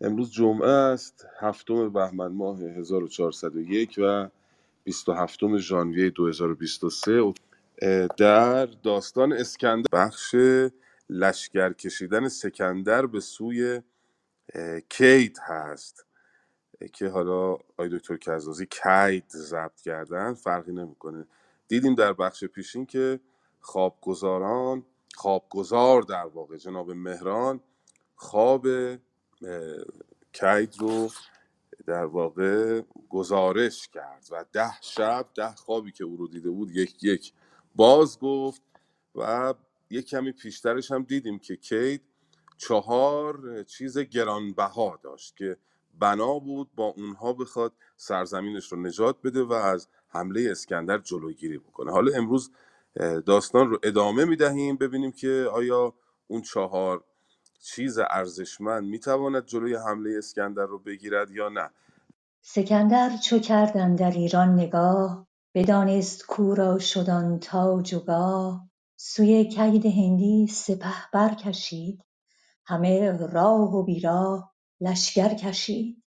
امروز جمعه است هفتم بهمن ماه 1401 و 27 ژانویه 2023 در داستان اسکندر بخش لشکر کشیدن سکندر به سوی کیت هست که حالا آی دکتر کزازی کیت ضبط کردن فرقی نمی‌کنه. دیدیم در بخش پیشین که خوابگزاران خوابگزار در واقع جناب مهران خواب کید رو در واقع گزارش کرد و ده شب ده خوابی که او رو دیده بود یک یک باز گفت و یک کمی پیشترش هم دیدیم که کید چهار چیز گرانبها داشت که بنا بود با اونها بخواد سرزمینش رو نجات بده و از حمله اسکندر جلوگیری بکنه. حالا امروز داستان رو ادامه می‌دهیم ببینیم که آیا اون چهار چیز ارزشمند می‌تواند جلوی حمله اسکندر رو بگیرد یا نه؟ سکندر چو کرد در ایران نگاه بدانست کاو را شد آن تاج سوی کید هندی سپه برکشید همه راه و بیراه لشکر کشید.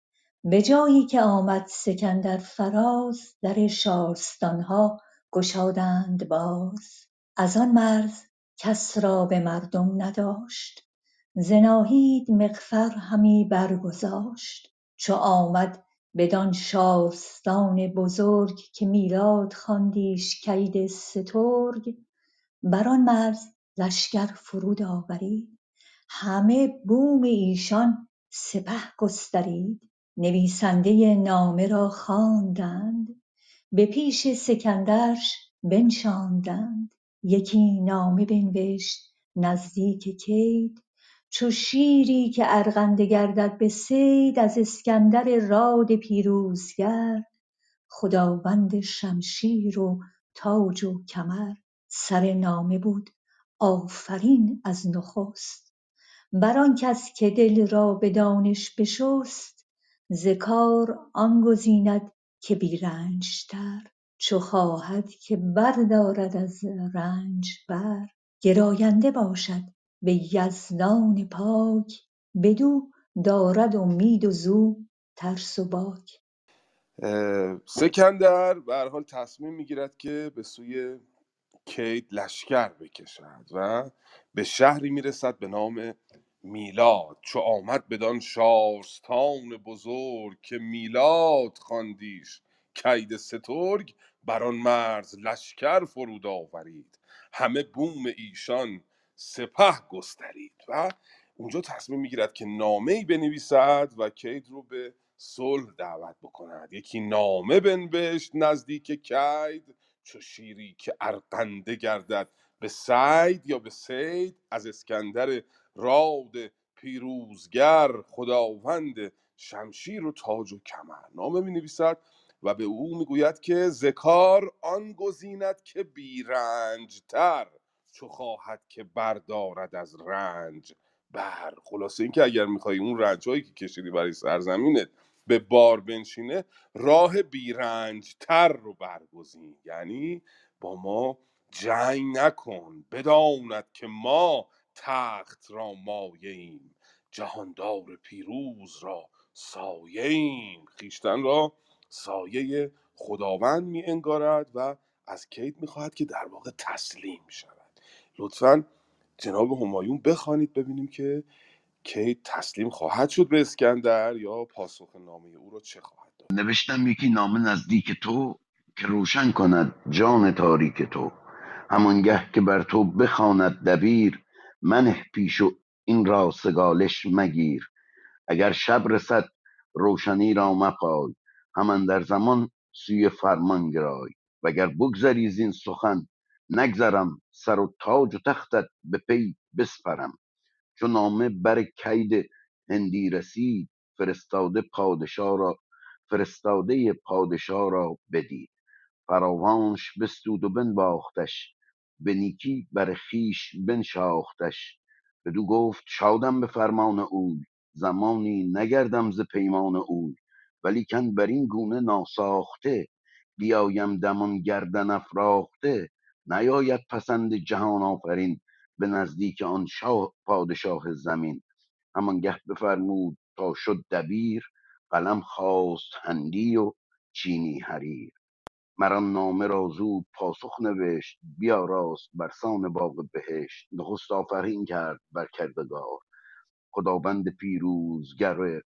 به جایی که آمد سکندر فراز در شارستانها گشادند باز. از آن مرز کس را به مردم نداشت. ز ناهید مغفر همی برگذاشت چو آمد بدان شارستان بزرگ که میلاد خواندیش کید سترگ. بر آن مرز لشکر فرود آورید همه بوم ایشان سپه گسترید. نویسنده نامه را خواندند به پیش سکندرش بنشاندند. یکی نامه بنوشت نزدیک کید چو شیری که ارغنده گردد به صید از اسکندر راد پیروزگر. خداوند شمشیر و تاج و کمر سر نامه بود آفرین از نخست. بر آن کس که دل را به دانش بشست ز کار آن گزیند که بی رنج تر چو خواهد که بردارد از رنج بر گراینده باشد به یزدان پاک بدو دارد امید و زو ترس و باک. سکندر به هر حال تصمیم می‌گیرد که به سوی کید لشکر بکشد و به شهری می‌رسد به نام میلاد. چو آمد بدان شارستان بزرگ که میلاد خواندیش کید سترگ بر آن مرز لشکر فرود آورید. همه بوم ایشان سپه گسترید و اونجا تصمیم می‌گیرد که نامه ای بنویسد و کید رو به صلح دعوت بکند. یکی نامه بنوشت نزدیک کید چو شیری که ارغنده گردد به سید یا به سید. از اسکندر راد پیروزگر خداوند شمشیر و تاج و کمر نامه می نویسد و به او می‌گوید که ذکار آن گزیند که بیرنج تر چو خواهد که بردارد از رنج بر. خلاصه اینکه اگر می‌خوای اون رنج هایی که کشیدی برای سرزمینت به بار بنشینه راه بیرنج تر رو برگزین. یعنی با ما جنگ نکن. بداند که ما تخت را مایه ایم جهاندار پیروز را سایه ایم خویشتن را سایه خداوند می انگارد و از کیت می‌خواهد که در واقع تسلیم شود. لطفا جناب همایون بخوانید ببینیم که کیت تسلیم خواهد شد به اسکندر یا پاسخ نامه او را چه خواهد داد. نوشتم یکی نامه نزدیک تو که روشن کند جان تاریک تو. همانگه که بر تو بخواند دبیر منه پیش و این را سگالش مگیر. اگر شب رسد روشنی را مپای. همان در زمان سوی فرمان گرای. وگر بگذری زین سخن نگذرم سر و تاج و تختت به پی بسپرم. چو نامه بر کید هندی رسید فرستاده پادشاه را فرستاده پادشاه را بدید. فراوانش بستود و بنواختش به نیکی بر خویش بنشاختش. بدو گفت شادم به فرمان اوی زمانی نگردم ز پیمان اوی. ولیکن بر این گونه ناساخته بیایم دمان گردن افراخته. نیاید پسند جهان آفرین به نزدیک آن شاه پادشاه زمین. همانگه بفرمود تا شد دبیر قلم خواست هندی و چینی حریر. مر آن نامه را زود پاسخ نوشت بیاراست برسان باغ بهشت. نخست آفرین کرد بر کردگار. خداوند پیروزگر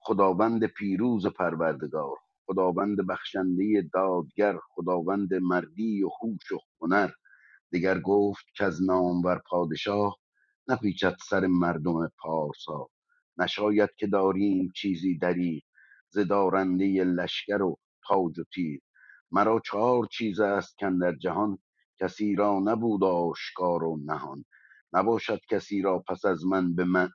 خداوند پیروز پروردگار. خداوند بخشنده دادگر خداوند مردی و هوش و هنر. دگر گفت کز نامور پادشاه نپیچد سر مردم پارسا. نشاید که داریم چیزی دریغ ز دارنده لشکر و تاج و تیغ مرا چهار چیز است کاندر جهان کسی را نبود آشکار و نهان. نباشد کسی را پس از من به من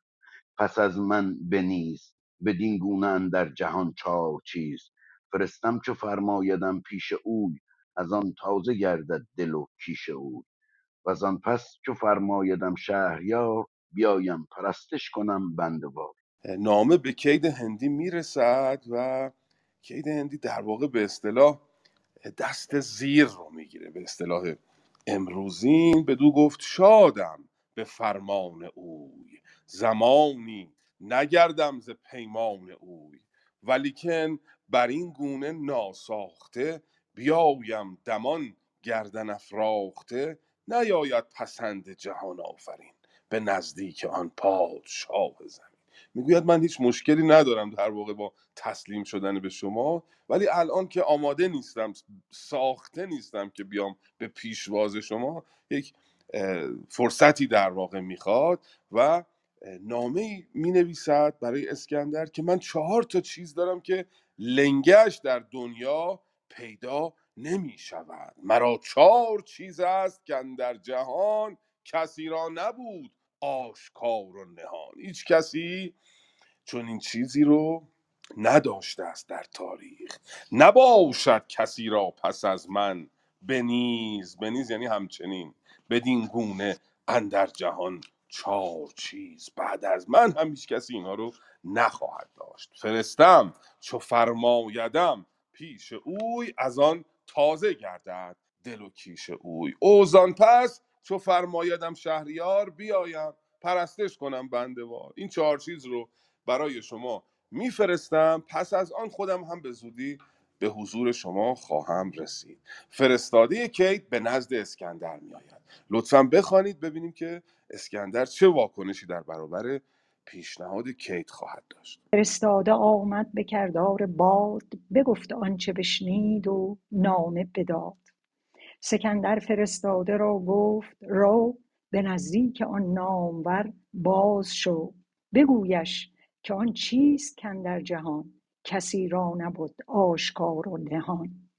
پس از من به نیز. بدین گونه اندر جهان چار چیز. فرستم چو فرمایدم پیش اوی از آن تازه گردد دل و کیش اوی. وزان پس چو فرمایدم شهریار بیایم پرستش کنم بنده وار. نامه به کید هندی می‌رسد و کید هندی در واقع به اصطلاح دست زیر رو می‌گیره. به اصطلاح امروزین بدو گفت شادم به فرمان اوی. زمانی نگردم ز پیمان اوی. ولیکن بر این گونه ناساخته بیایم دمان گردن افراخته نیاید پسند جهان آفرین به نزدیک آن پادشاه زمین. می‌گوید من هیچ مشکلی ندارم در واقع با تسلیم شدن به شما ولی الان که آماده نیستم ساخته نیستم که بیام به پیشواز شما یک فرصتی در واقع می‌خواد و نامه می نویسد برای اسکندر که من چهار تا چیز دارم که لنگش در دنیا پیدا نمی شود مرا چهار چیز است که در جهان کسی را نبود آشکار و نهان. هیچ کسی چون این چیزی رو نداشته است در تاریخ. نباشد کسی را پس از من بنیز بنیز یعنی همچنین بدین گونه اندر جهان چار چیز. بعد از من هم هیچ کسی اینها رو نخواهد داشت. فرستم چو فرمایدم پیش اوی از آن تازه گردد. دل و کیش اوی. اوزان پس چو فرمایدم شهریار بیایم پرستش کنم بندوار این چهار چیز رو برای شما میفرستم. پس از آن خودم هم به زودی به حضور شما خواهم رسید. فرستاده کیت به نزد اسکندر میآید. لطفا بخوانید ببینیم که اسکندر چه واکنشی در برابر پیشنهاد کیت خواهد داشت. فرستاده آمد به کردار باد بگفت آنچه بشنید و نامه بداد. سکندر فرستاده را گفت رو به نزدیک آن نامور باز شو. بگویش که آن چیست کاندر جهان کسی را نبد آشکار و نهان.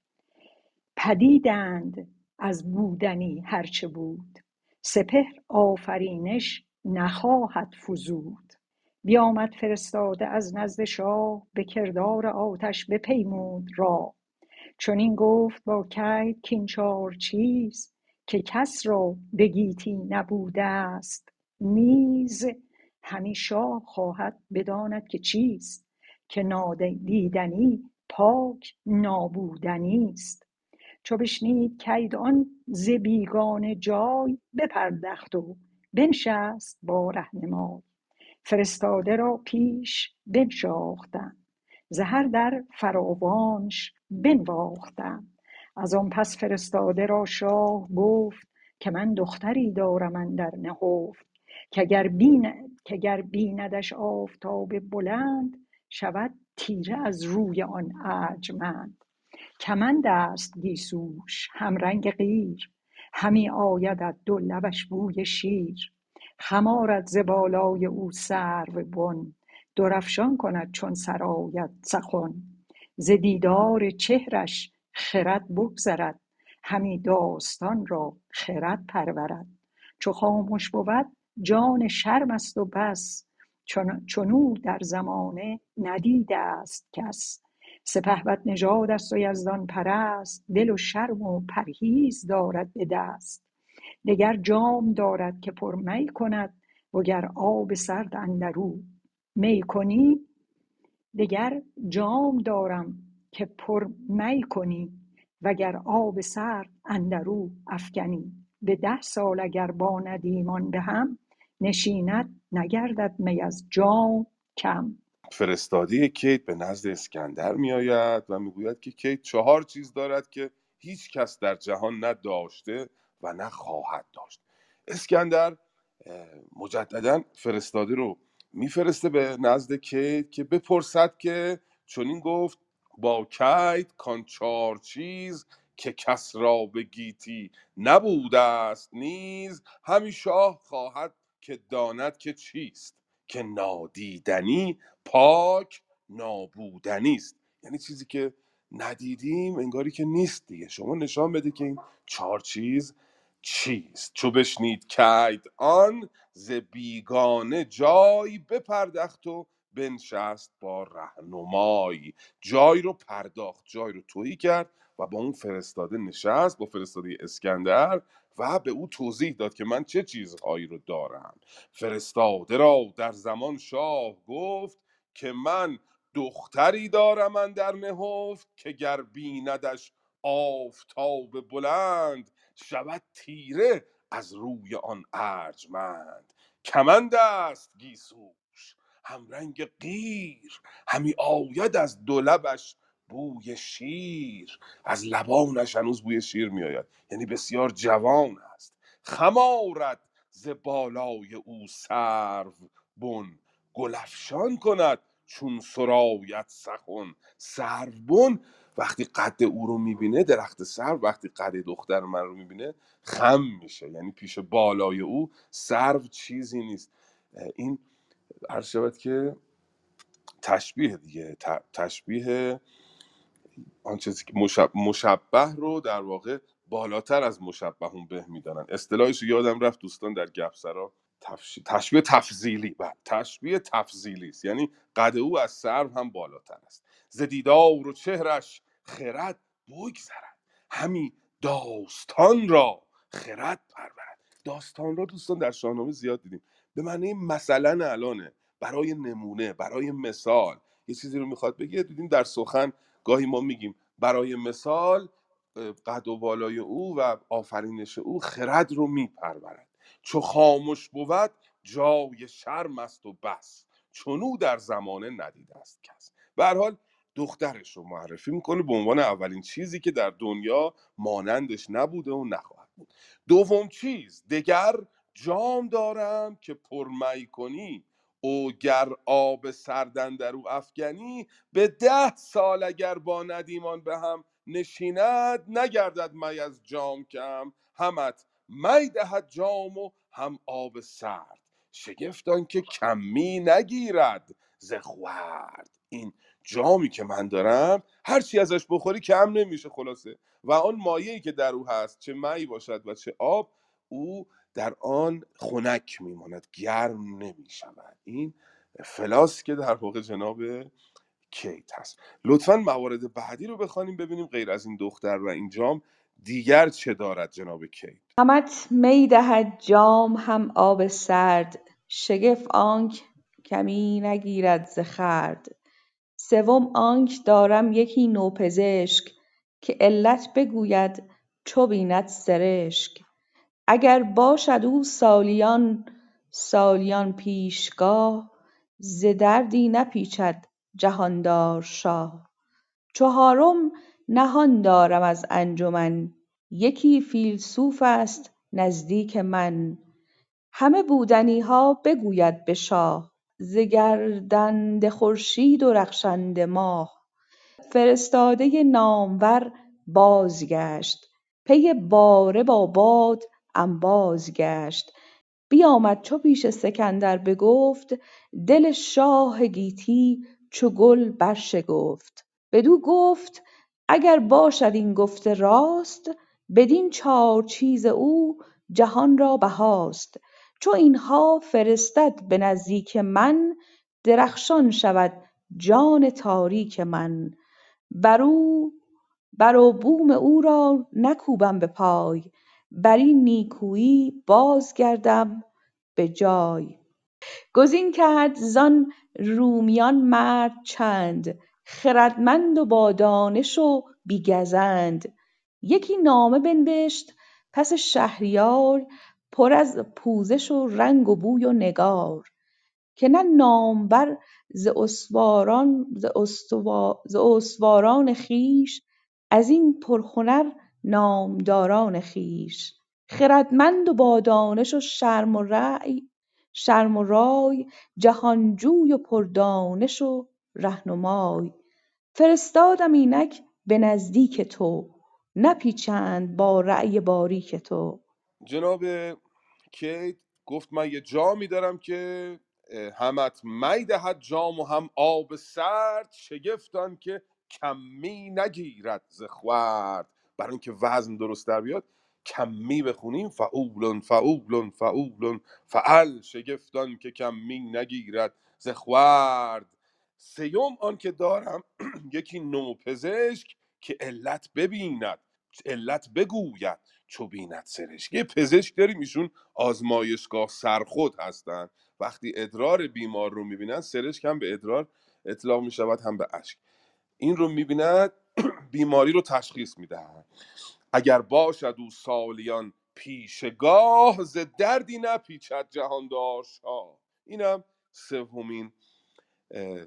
پدیدند از بودنی هرچه بود. سپهر آفرینش نخواهد فزود. بیامد فرستاده از نزد شاه به کردار آتش بپیمود راه. چنین گفت با کید کاین چار چیز که کس را به گیتی نبوده است نیز همی شاه خواهد بداند که چیست که نادیدنی پاک نابودنی است. چو بشنید کید آن ز بیگانه جای بپردخت و بنشست با رهنمای. فرستاده را پیش بنشاختند ز هر در فراوانش بنواختند از آن پس فرستاده را شاه گفت که من دختری دارم اندر نهفت که گر بیندش آفتاب بلند شود تیره از روی آن ارجمند کمند است گیسوش همرنگ قیر. همی آیدت دو لبش بوی شیر. خم آرد ز بالای او سرو بن. درفشان کند چون سرآید سخن. ز دیدار چهرش خرد بگذرد. همی داستان را خرد پرورد. چو خامش بود جان شرم است و بس. چنو در زمانه ندیده است کس. سپهبد نژاد است و یزدان پرست دل و شرم و پرهیز دارد به دست. دگر جام دارد که پر می کند وگر آب سرد اندرو می کنی دگر جام دارم که پر می کنی وگر آب سرد اندرو افکنی. به ده سال اگر با ندیمان به هم نشیند نگردد می از جام کم. فرستاده کیت به نزد اسکندر میآید و می‌گوید که کیت چهار چیز دارد که هیچ کس در جهان نه داشته و نه خواهد داشت. اسکندر مجددا فرستاده رو میفرسته به نزد کیت که بپرسد که چنین گفت با کیت کان چهار چیز که کس را به گیتی نبوده است نیز همی شاه خواهد که داند که چیست. که نادیدنی پاک نابودنی است. یعنی چیزی که ندیدیم انگاری که نیست دیگه. شما نشان بده که این چهار چیز چیست. چو بشنید کید آن ز بیگانه جای بپردخت و بنشست با رهنمای جای رو پرداخت جای رو تویی کرد و با اون فرستاده نشست با فرستاده اسکندر و به او توضیح داد که من چه چیزهایی رو دارم. فرستاده را در زمان شاه گفت که من دختری دارم در نهفت که گر بیندش آفتاب بلند شود تیره از روی آن ارجمند. کمند است گیسوش همرنگ قیر همی آید از دو لبش بوی شیر. از لبانش هنوز بوی شیر میآید. یعنی بسیار جوان است. خم آرد ز بالای او سرو بن. گل افشان کند چون سرایت سخن. سرو بن. وقتی قد او رو می‌بینه درخت سرو وقتی قد دختر من رو می‌بینه خم میشه. یعنی پیش بالای او سرو چیزی نیست. این عرض شود که تشبیه دیگه. تشبیه آن چیزی که مشب- مشبه رو در واقع بالاتر از مشبهون به می‌دانن. اصطلاحش یادم رفت دوستان در گپسرا تفش... تشبیه تفضیلی بله تشبیه تفضیلی است. یعنی قد او از سرو هم بالاتر است. ز دیدار و چهرش خرد بگذرد. همی داستان را خرد پرورد. داستان را دوستان در شاهنامه زیاد دیدیم. به معنی مثلا الانه برای نمونه برای مثال یه چیزی رو می‌خواد بگه دیدیم در سخن گاهی ما میگیم برای مثال قد و بالای او و آفرینش او خرد رو میپرورد. چو خاموش بود جای شرم است و بس. چونو در زمانه ندیده است کس. به حال دخترش رو معرفی می‌کنه به عنوان اولین چیزی که در دنیا مانندش نبوده و نخواهد بود. دوم چیز دگر جام دارم که پرمی کنی او گر آب سردن در او افکنی به ده سال اگر با ندیمان به هم نشیند نگردد می از جام کم. همت می دهد جام و هم آب سرد. شگفت که کمی نگیرد ز خورد. این جامی که من دارم هرچی ازش بخوری کم نمیشه خلاصه. و آن مایه‌ای که در او هست چه می باشد و چه آب او در آن خنک میماند گرم نمی‌شود. این فلاس که در واقع جناب کیت هست. لطفا موارد بعدی رو بخوانیم ببینیم غیر از این دختر و این جام دیگر چه دارد جناب کیت. همت می دهد جام هم آب سرد. شگفت آنک کمی نگیرد ز سوم آنک دارم یکی نوپزشک که علت بگوید چو بیند سرشک. اگر باشد او سالیان سالیان پیشگاه ز دردی نپیچد جهاندار شاه. چهارم نهان دارم از انجمن یکی فیلسوفست نزدیک من. همه بودنیها بگوید به شاه ز گردنده خورشید و رخشنده ماه. فرستاده نامور بازگشت پی باره با باد انباز گشت بیامد چو پیش سکندر بگفت دل شاه گیتی چو گل برشکفت بدو گفت اگر باشد این گفته راست بدین چار چیز او جهان را بهاست. چو اینها فرستد به نزدیک من درخشان شود جان تاریک من. بر و بوم او را نکوبم به پای. بر این نیکویی بازگردم به جای. گزین کرد زان رومیان مرد چند خردمند و با دانش و بی گزند. یکی نامه بنوشت پس شهریار پر از پوزش و رنگ و بوی و نگار. که نه نامور ز اسواران ز استوا ز استواران خویش از این پرهنر نامداران خویش خردمند و با دانش و شرم و رأی شرم و رای جهانجوی و پردانش و رهنمای. فرستادم اینک به نزدیک تو نپیچند با رأی باریک تو. جناب کیت گفت من یه جامی دارم که همت می دهد جام و هم آب سرد شگفتان که کمی نگیرد ز خورد برای اینکه وزن درست در بیاد کمی بخونیم. فعولن فعولن فعولن. فعل شگفتان که کمی نگیرد ز خورد سیوم آن که دارم یکی نوپزشک که علت ببیند علت بگوید چو بیند سرشک. یه پزشک داریم ایشون آزمایشگاه سرخود هستن. وقتی ادرار بیمار رو می‌بینن سرشک هم به ادرار اطلاق می‌شود هم به اشک. این رو می‌بیند بیماری رو تشخیص می‌دهد. اگر باشد او سالیان پیشگاه ز دردی نپیچد جهاندار شاه اینم سومین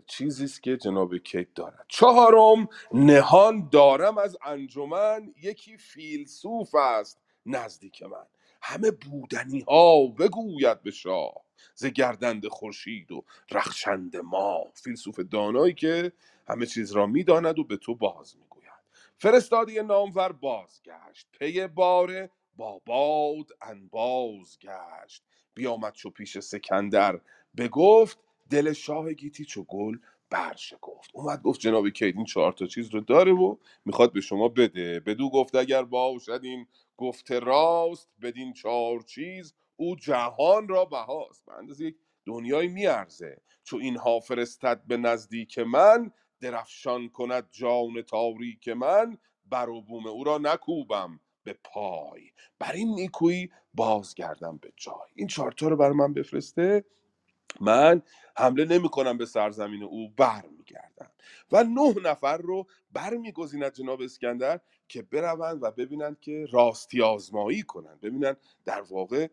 چیزی است که جناب کیت دارد. چهارم نهان دارم از انجمن. یکی فیلسوف است نزدیک من. همه بودنی ها بگوید به شاه. ز گردنده خورشید و رخشنده ماه فیلسوف دانایی که همه چیز را می‌داند و به تو باز می‌گوید. فرستادی نامور بازگشت. پی باره با باد انباز گشت. بیامد چو پیش سکندر بگفت. دل شاه گیتی چو گل برشکفت. اومد گفت جناب کیت این چهار تا چیز رو داره و می‌خواد به شما بده. بدو گفت اگر باشد این گفته راست بدین چهار چیز او جهان را بهاست. به اندازه یک دنیای میارزه. چو اینها فرستد به نزدیک من درفشان کند جان تاریک من بر و بوم او را نکوبم به پای. بر این نیکویی بازگردم به جای. این چهارتا رو بر من بفرسته. من حمله نمی کنم به سرزمین او برمیگردم. و نه نفر رو برمیگزیند جناب اسکندر. که بروند و ببینند که راستی آزمایی کنند. ببینند در واقع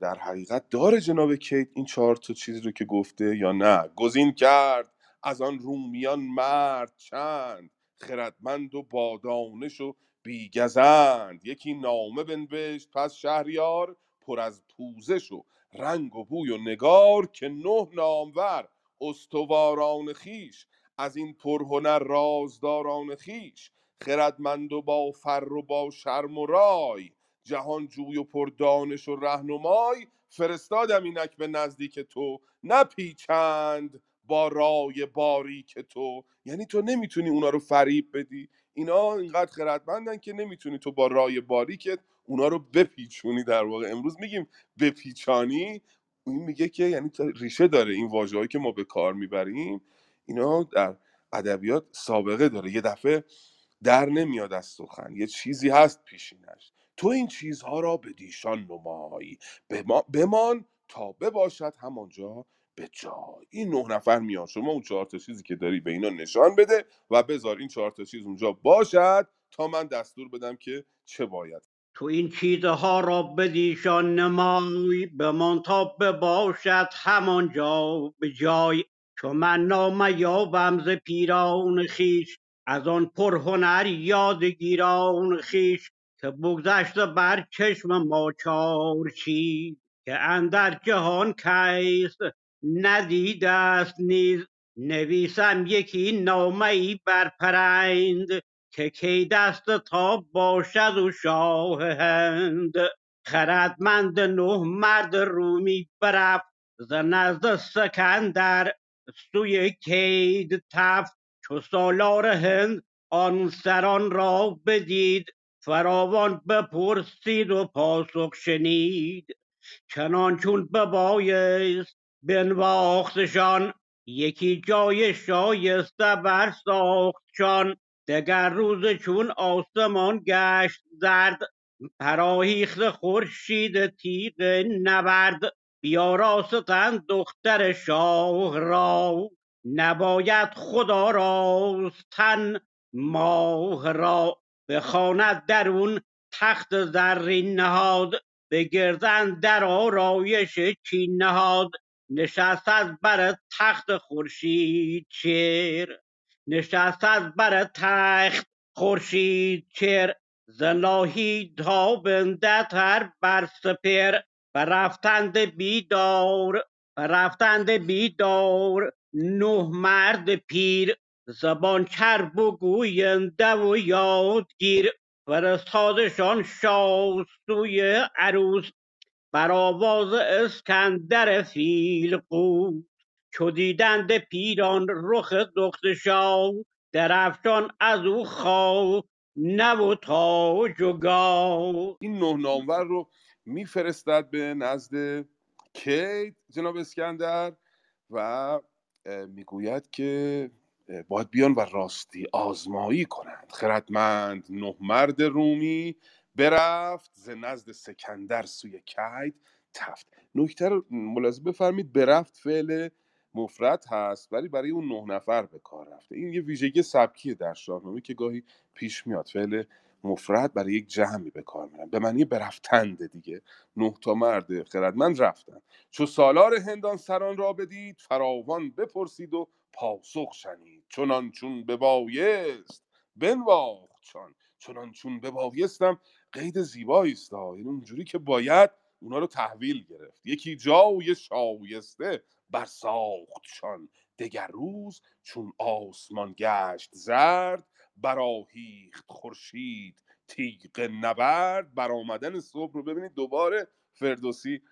در حقیقت داره جناب کیت این چهار تا چیزی رو که گفته یا نه؟ گزین کرد از آن رومیان مرد چند؟ خردمند و بادانش و بیگزند. یکی نامه بنوشت پس شهریار پر از پوزش و رنگ و بوی و نگار که نه نامور استواران خیش از این پرهنر رازداران خیش خردمند و با فر و با شرم و رای جهان جوی و پردانش و رهنمای فرستادم اینک به نزدیک تو نپیچند با رای باریک تو. یعنی تو نمی‌تونی اونا رو فریب بدی. اینا اینقدر خردمندن که نمی‌تونی تو با رای باریکت اونا رو بپیچونی در واقع. امروز میگیم بپیچانی. این میگه که یعنی ریشه داره این واژه‌هایی که ما به کار می‌بریم. اینا در ادبیات سابقه داره. یه دفعه در نمیاد از سخن یه چیزی هست پیشینش. تو این چیزها را به دیشان نمایی بما- بمان تا بباشد همانجا به جای. این نه نفر میان. شما اون چهار تا چیزی که داری به اینا نشان بده و بذار این چهار تا چیز اونجا باشد تا من دستور بدم که چه باید. تو این چیزها را بدیشان نمای. بمان تا بباشد همانجا به جای. چو من نامه یابم ز پیران خیش از آن پرهنر یادگیران خیش که بگذشته بر چشم ما چار چیز که اندر جهان کیست ندیده است نیز نویسم یکی نامه ای بر پرند که کی دست تا باشد و شاه هند خردمند نه مرد رومی برفت ز نزد سکندر سوی کید تفت چو سالار هند آن سران را بدید فراوان بپرسید و پاسخ شنید. چنان چون ببایست بنواختشان یکی جای شایسته بر ساختشان. دگر روز چون آسمان گشت زرد پراهیخت خورشید تیغ نبرد. بیاراستند دختر شاه را. نباید خدا راستن ماه را بخواند درون تخت زرین نهاد به گردن در آرایش چین نهاد. نشست از بر تخت خورشید چر نشست از بر تخت خورشید چر ز تابنده تر بر سپر و رفتند بیدار و رفتند بیدار. نه مرد پیر زبان چرب و گوینده و یادگیر. فرستادشان شاه سوی عروس بر آواز اسکندر فیلقوس چو دیدند پیران رخ دخت شاه درفشان از او خواه نه و تاج و گاه این نه نامور رو میفرستد به نزد کیت جناب اسکندر و می‌گوید که باید بیان و راستی آزمایی کنند. خردمند نه مرد رومی برفت ز نزد سکندر سوی کیت تفت. نکته ملاحظه بفرمید برفت فعل مفرد هست ولی برای اون نه نفر به کار رفته. این یه ویژگی سبکیه در شاهنامه که گاهی پیش میاد. فعل مفرد برای یک جمعی به کار میرن. به معنی برفتنده دیگه. نه تا مرد خردمند رفتن. چو سالار هندان سران را بدید فراوان بپرسید و پاسخ شنید. چنان چون ببایست بنواختشان چنان چون ببایستم قید زیبایی است. یعنی اونجوری که باید اونا رو تحویل گرفت. یکی جای شایسته برساختشان دگر روز چون آسمان گشت زرد براهیخت خورشید تیغ نبرد. برآمدن صبح رو ببینید دوباره فردوسی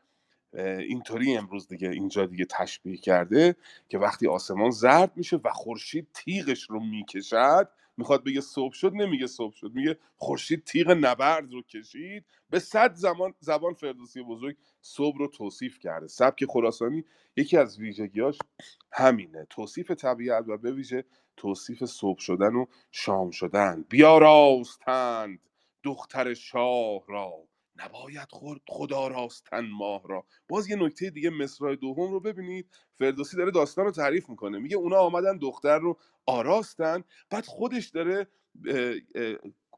اینطوری امروز دیگه اینجا دیگه تشبیه کرده که وقتی آسمان زرد میشه و خورشید تیغش رو می‌کشد می‌خواد بگه صبح شد نمیگه صبح شد میگه خورشید تیغ نبرد رو کشید. به صد زمان زبان فردوسی بزرگ صبح رو توصیف کرده. سبک خراسانی یکی از ویژگیاش همینه. توصیف طبیعت و به ویژه توصیف صبح شدن و شام شدن. بیاراستند دختر شاه را. نباید خورد خدا راستن ماه را. باز یه نکته دیگه مصرع دوم رو ببینید. فردوسی داره داستان رو تعریف می‌کنه. میگه اونا آمدن دختر رو آراستن. بعد خودش داره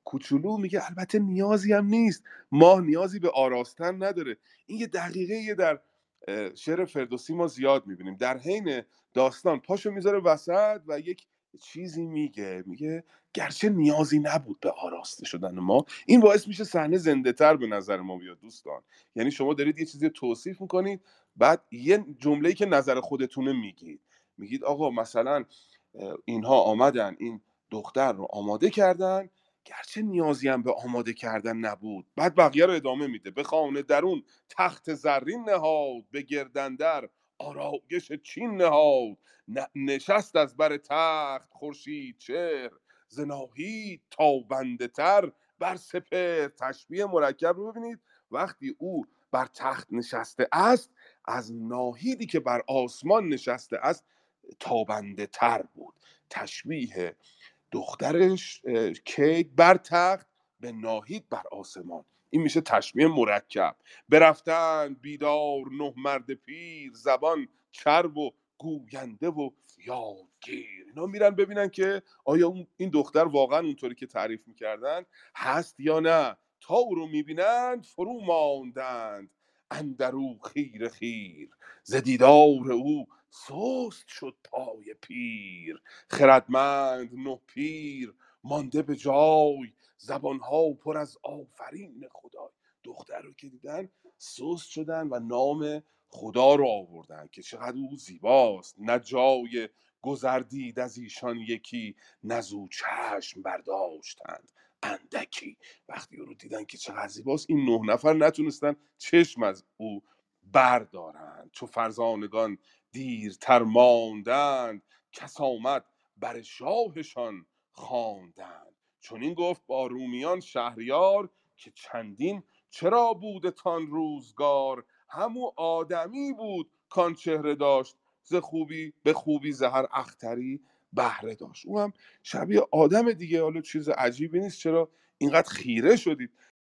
کوچولو میگه البته نیازی هم نیست. ماه نیازی به آراستن نداره. این یه دقیقه یه در شعر فردوسی ما زیاد می‌بینیم. در حین داستان پاشو می‌ذاره وسط و یک چیزی میگه میگه گرچه نیازی نبود به آراسته شدن ما این باعث میشه صحنه زنده تر به نظر ما بیاد دوستان. یعنی شما دارید یه چیزی توصیف می‌کنید بعد یه جمله‌ای که نظر خودتونه میگید. میگید آقا مثلا اینها آمدن این دختر رو آماده کردن گرچه نیازی هم به آماده کردن نبود. بعد بقیه رو ادامه میده. به خانه درون تخت زرین نهاد به گردندر آرایش چین نهاد؟ نشست از بر تخت خورشید چهر ز ناهید تابنده تر بر سپر تشبیه مرکب رو ببینید. وقتی او بر تخت نشسته است از ناهیدی که بر آسمان نشسته است تابنده تر بود. تشبیه دخترش کیت بر تخت به ناهید بر آسمان. این میشه تشبیه مرکب. برفتن بیدار نه مرد پیر زبان چرب و گوینده و یادگیر. اینا میرن ببینن که آیا این دختر واقعا اونطوری که تعریف می‌کردن هست یا نه. تا او رو می‌بینند فرو ماندند. اندرو خیر خیر. ز دیدار او سست شد پای پیر. خردمند نه پیر مانده به جای زبانها پر از آفرین خدای دختر رو که دیدن سست شدن و نام خدا رو آوردن که چقدر او زیباست. نه جای گذر دید از ایشان یکی نزو چشم برداشتند اندکی. وقتی او رو دیدن که چقدر زیباست این نه نفر نتونستن چشم از او بردارند. چو فرزانگان دیرتر ماندند کس آمد بر شاهشان خواندند. چون این گفت با رومیان شهریار که چندین چرا بودتان روزگار؟ همو آدمی بود کان چهره داشت ز خوبی به خوبی زهر اختری بهره داشت. او هم شبیه آدم دیگه حالا چیز عجیبی نیست چرا اینقدر خیره شدید؟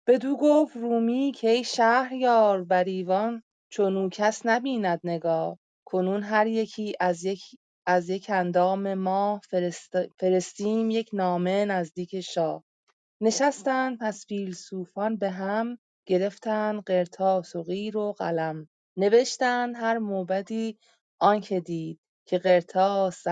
بدو گفت رومی کای شهریار بر ایوان چنو کس نبیند نگار کنون هر یکی از یک از یک اندام ما فرست فرستیم یک نامه نزدیک شاه. نشستند پس فیلسوفان به هم گرفتند قرطاس و قیر و قلم. نوشتند هر موبدی آنکه دید که قرطاس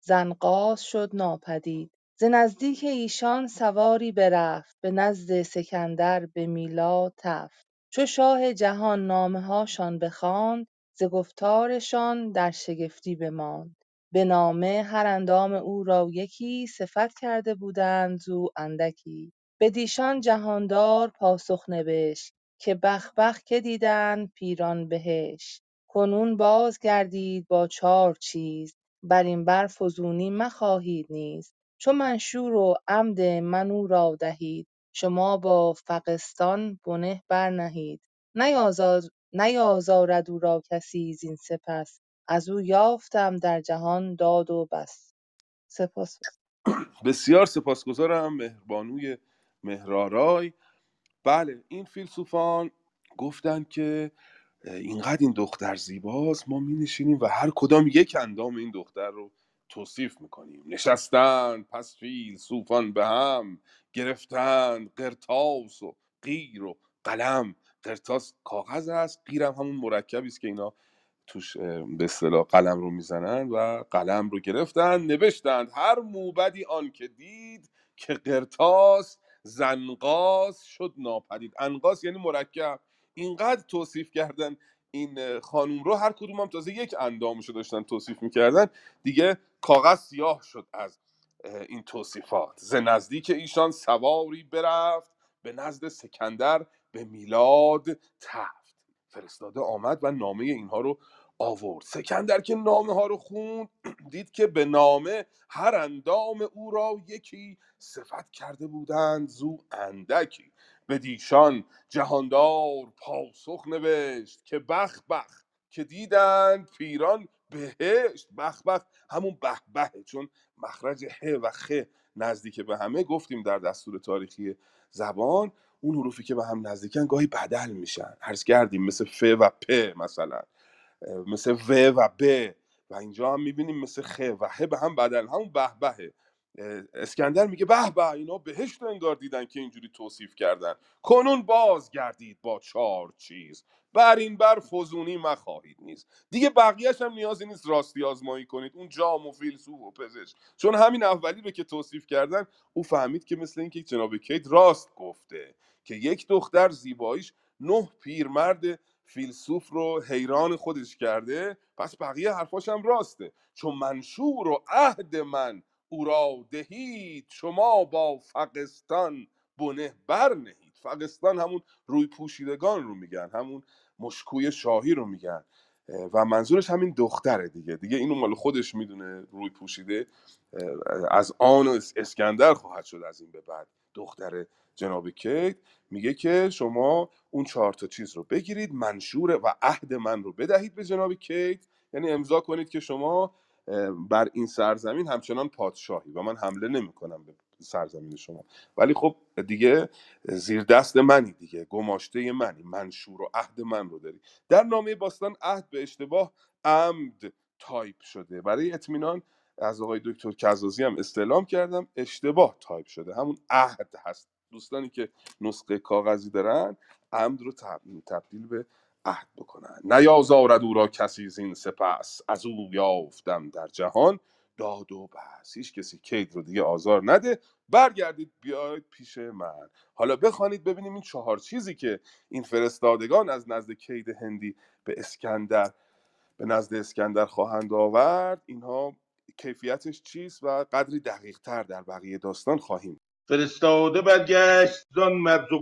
زن شد ناپدید. ز نزدیک ایشان سواری برفت به نزد سکندر به میلاد تفت. چو شاه جهان نامه هاشان بخواند ز گفتارشان در شگفتی بماند. به نامه هر اندام او را یکی صفت کرده بودند زو اندکی. بدیشان جهاندار پاسخ نوشت که بخ بخ که دیدند پیران بهشت. کنون بازگردید با چار چیز بر این بر فزونی مخواهید نیز. چو منشور و عمد من او را دهید شما با فغستان بنه برنهید. نیازارد او را کسی زین سپس از او یافتم در جهان داد و بس سپاس. بسیار سپاسگزارم مهربانوی مهرارای بله این فیلسوفان گفتن که اینقدر این دختر زیباست ما می نشینیم و هر کدام یک اندام این دختر رو توصیف می‌کنیم. نشستن پس فیلسوفان به هم گرفتن قرتاس و قیر و قلم. قرتاس کاغذ است قیرم همون مرکبی است که اینا توش به اصطلاح قلم رو می‌زنن و قلم رو گرفتن نوشتند هر موبدی آن که دید که قرتاس زنقاس شد ناپدید. انقاس یعنی مرکب. اینقدر توصیف کردن این خانوم رو هر کدوم هم تازه یک اندامشو داشتن توصیف می‌کردن. دیگه کاغذ سیاه شد از این توصیفات. ز نزدیک ایشان سواری برفت به نزد سکندر به میلاد تفت. فرستاده آمد و نامه اینها رو آورد. سکندر که نامه ها رو خوند دید که به نامه هر اندام او را یکی صفت کرده بودند زو اندکی. به دیشان جهاندار پاسخ نوشت که بخ بخ که دیدند پیران بهشت. بخ بخ همون به بهه چون مخرج ه و خ نزدیک به همه گفتیم در دستور تاریخی زبان. اون حروفی که به هم نزدیکن گاهی بدل میشن. هرس کردیم مثل ف و پ مثلا. مثل و و ب. و اینجا هم می‌بینیم مثل خ و ه به هم بدل. همون به بهه اسکندر میگه به به اینا بهشت انگار دیدن که اینجوری توصیف کردن. کنون باز گردید با چهار چیز. بر این بر فزونی مخواهید نیست. دیگه بقیهش هم نیازی نیست راستی آزمایی کنید. اون جام و فیلسوف و پزشک. چون همین اولی رو که توصیف کردن او فهمید که مثل اینکه جناب کیت راست گفته که یک دختر زیباییش نه پیرمرد فیلسوف رو حیران خودش کرده پس بقیه حرفاش هم راسته. چون منشور و عهد من او را دهید شما با فقستان بنه بر نهید. فقستان همون روی پوشیدگان رو میگن همون مشکوی شاهی رو میگن. و منظورش همین دختره دیگه. دیگه اینو مال خودش می‌دونه روی پوشیده. از آن اسکندر خواهد شد از این به بعد. دختر جناب کیت میگه که شما اون چهار تا چیز رو بگیرید منشور و عهد من رو بدهید به جناب کیت. یعنی امضا کنید که شما بر این سرزمین همچنان پادشاهی و من حمله نمی‌کنم به سرزمین شما. ولی خب دیگه زیر دست منی دیگه گماشته منی منشور و عهد من رو داری. در نامه باستان عهد به اشتباه عمد تایپ شده. برای اطمینان از آقای دکتر کزازی هم استعلام کردم اشتباه تایپ شده. همون عهد هست. دوستانی که نسخه کاغذی دارن عمد رو تبدیل به عهد بکنن نیازارد او را کسی زین سپس از او یافتم در جهان. داد و بس. هیچ کسی کید رو دیگه آزار نده. برگردید بیاید پیش من. حالا بخوانید ببینیم این چهار چیزی که این فرستادگان از نزد کید هندی به اسکندر به نزد اسکندر خواهند آورد. اینها کیفیتش چیست و قدری دقیق تر در بقیه داستان خواهیم فرستاده برگشت زان مرز و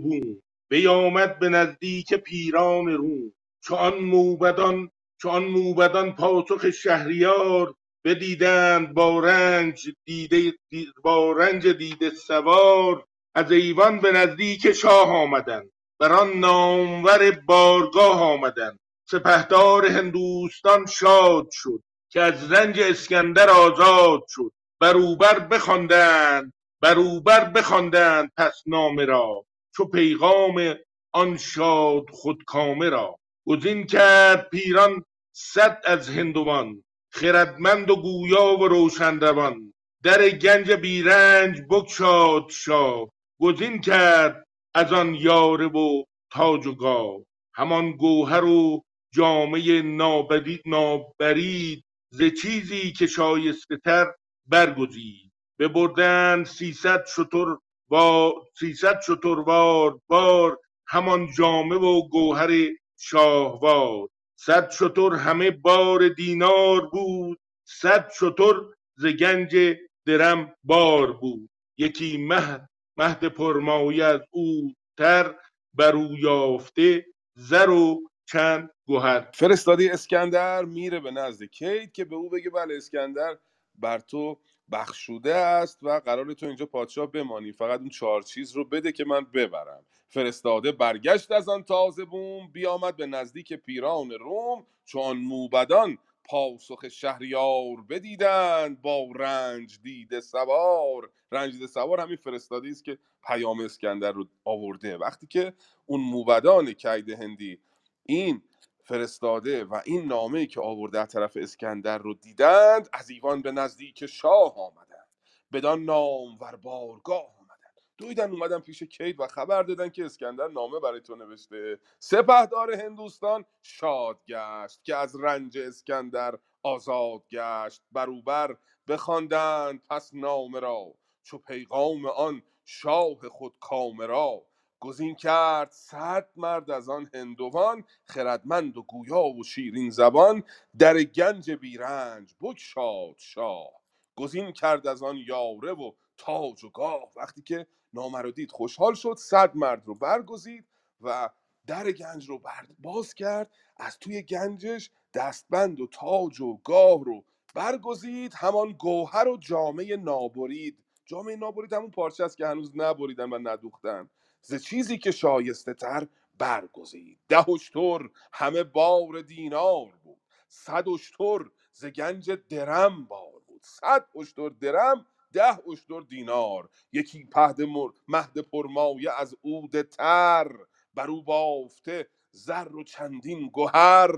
بیامد به نزدیک پیران روم. چو آن موبدان چو آن موبدان پاسخ شهریار بدیدند با رنج دیده دی- با رنج دیده سوار از ایوان به نزدیک شاه آمدند. بر آن نامور بارگاه آمدند. سپهدار هندوستان شاد شد که از رنج اسکندر آزاد شد. بروبر بخواندند بروبر بخواندند پس نامه را چو پیغام آن شاد خودکامه را. گزین کرد پیران صد از هندوان خردمند و گویا و روشن روان در گنج بیرنج بگشاد شاه گزین کرد از آن یاره و تاج و گاه همان گوهر و جامعه نابرید, نابرید ز چیزی که شایسته تر برگزید. ببردند سیصد شتر و سیصد شتروار بار همان جامه و گوهر شاهوار. صد شتر همه بار دینار بود. صد شتر ز گنج درم بار بود. یکی مهد مهد پرمایه از او تر بر او یافته زر و چند گوهر فرستاده اسکندر میره به نزد کیت که به او بگه بله اسکندر بر تو بخشوده است و قرار تو اینجا پادشاه بمانی. فقط اون چهار چیز رو بده که من ببرم. فرستاده برگشت از آن تازه بوم بیامد به نزدیک پیران روم چون موبدان پاسخ شهریار بدیدند. با رنج دیده سوار. رنج دیده سوار همین فرستاده است که پیام اسکندر رو آورده. وقتی که اون موبدان کید هندی این فرستاده و این نامه که آورده از طرف اسکندر رو دیدند از ایوان به نزدیک شاه آمدند. بدان نام ور بارگاه آمدند. دویدن اومدن پیش کید و خبر دادن که اسکندر نامه برای تو نوشته. سپهدار هندوستان شاد گشت که از رنج اسکندر آزاد گشت. بروبر بخواندند پس نامه را چو پیغام آن شاه خود کامرا گزین کرد صد مرد از آن هندوان خردمند و گویا و شیرین زبان. در گنج بیرنج بگشاد شاه. گزین کرد از آن یاره و تاج و گاه. وقتی که نامه دید خوشحال شد صد مرد رو برگزید و در گنج رو باز کرد. از توی گنجش دستبند و تاج و گاه رو برگزید. همان گوهر و جامعه نابرید. جامعه نابرید همون پارچه است که هنوز نبریدن و ندوختن ز چیزی که شایسته تر برگزید. ده اشتر همه بار دینار بود. صد اشتر ز گنج درم بار بود. صد اشتر درم ده اشتر دینار. یکی پهد مر... مهد پرمایه از عود تر. بر او بافته زر و چندین گهر.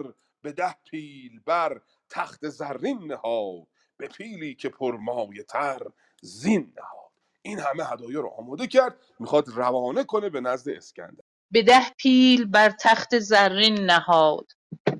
به ده پیل بر تخت زرین نهاد. به پیلی که پرمایه تر زین نهاد. این همه هدایا رو آماده کرد می‌خواد روانه کنه به نزد اسکندر. به ده پیل بر تخت زرین نهاد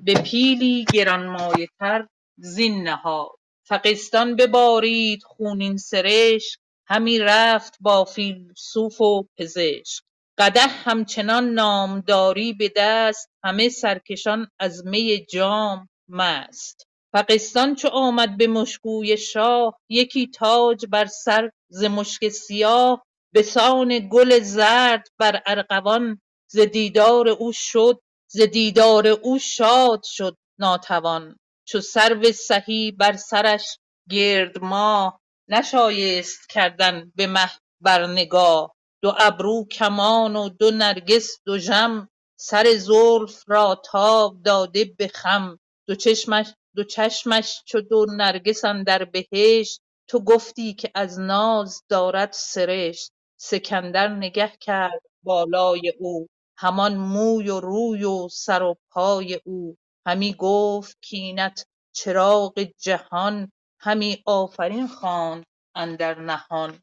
به پیلی گرانمایه تر زین نهاد. فغستان ببارید خونین سرشک همی رفت با فیلسوف و پزشک. قدح همچنان نامداری به دست همه سرکشان از می جام مست. فغستان چو آمد به مشکوی شاه یکی تاج بر سر ز مشک سیاه بسان گل زرد بر ارغوان ز دیدار او شد ز دیدار او شاد شد ناتوان. چو سرو سهی بر سرش گرد ماه نشایست کردن به مه بر نگاه. دو ابرو کمان و دو نرگس دژم سر زلف را تاب داده به خم. دو چشمش دو چشمش چو دو نرگس اندر بهشت تو گفتی که از ناز دارد سرشت. سکندر نگه کرد بالای او همان موی و روی و سر و پای او. همی گفت کاینت چراغ جهان همی آفرین خواند اندر نهان.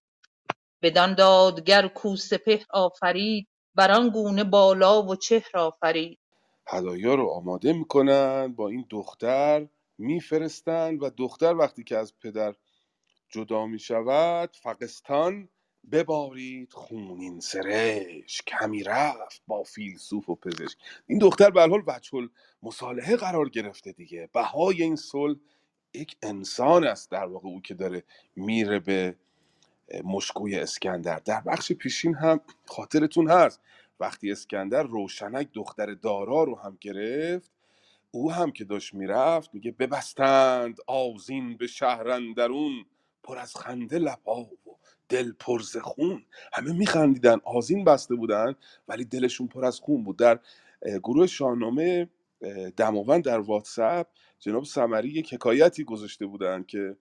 بدان دادگر کو سپهر آفرید بران گونه بالا و چهر آفرید. هدایا رو آماده می‌کنن با این دختر میفرستن و دختر وقتی که از پدر جدا می‌شود فقستان ببارید خونین سرش کمی رفت با فیلسوف و پزشک. این دختر به حال وجه مصالحه قرار گرفته دیگه. بهای این صلح یک انسان است در واقع او که داره میره به مشکوی اسکندر. در بخش پیشین هم خاطرتون هست. وقتی اسکندر روشنک دختر دارا رو هم گرفت او هم که داشت می‌رفت میگه ببستند آزین به شهر اندرون. پر از خنده لبا و دل پر ز خون. همه میخندیدن آزین بسته بودن ولی دلشون پر از خون بود. در گروه شاهنامه اه، دماوند در واتساپ جناب سمری یک حکایتی گذاشته بودن که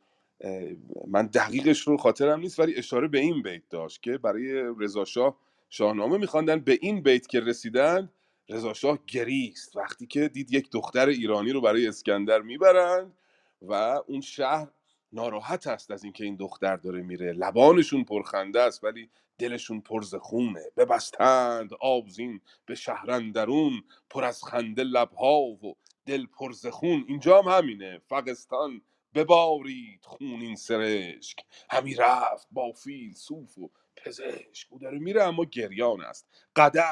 من دقیقش رو خاطرم نیست ولی اشاره به این بیت داشت که برای رضاشاه شاهنامه میخواندن به این بیت که رسیدن رضاشاه گریست. وقتی که دید یک دختر ایرانی رو برای اسکندر می‌برند و اون شهر ناراحت است از اینکه این دختر داره میره. لبانشون پرخنده است ولی دلشون پر ز خونه. ببستند آبزین به شهر اندرون پر از خنده لبها و دل پر ز خون. اینجا هم همینه. فغستان ببارید خونین سرشک. همی رفت با فیلسوف و پزشک. او داره میره اما گریان است. قده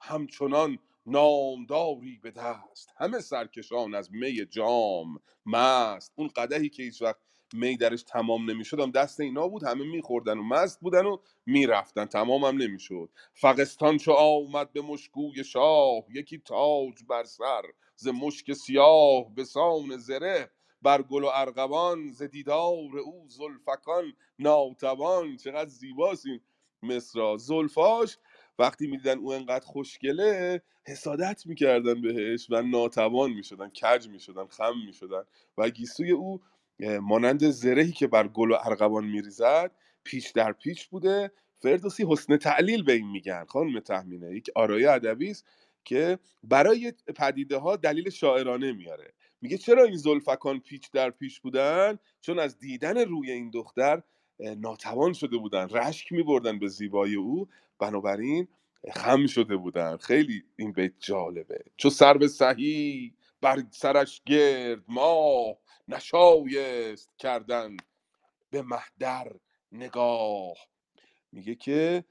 همچنان نامداری به دست. همه سرکشان از می جام مست. اون قدهی که هیچ وقت می درش تمام نمی‌شد هم دست اینا بود همه میخوردن و مست بودن و می‌رفتن. تمام هم نمی‌شد. فقستان چو آمد به مشکوی شاه یکی تاج بر سر ز مشک سیاه به سان زره. بر گل و ارغوان ز دیدار او زلفکان ناتوان. چقدر زیباست این مصرا زلفاش وقتی می‌دیدن او انقدر خوشگله حسادت می‌کردن بهش و ناتوان می‌شدن کج می‌شدن خم می‌شدن و گیسوی او مانند زرهی که بر گل و ارغوان میریزد پیچ در پیچ بوده. فردوسی حسن تعلیل به این میگن خانم تهمینه. یک آرایه ادبی است که برای پدیده ها دلیل شاعرانه میاره. میگه چرا این زلفکان پیچ در پیچ بودن؟ چون از دیدن روی این دختر ناتوان شده بودن. رشک میبردن به زیبایی او بنابراین خم شده بودن. خیلی این بیت جالبه. چو سر به سهی بر سرش گرد ماه نشایست کردن به مهدر نگاه. میگه که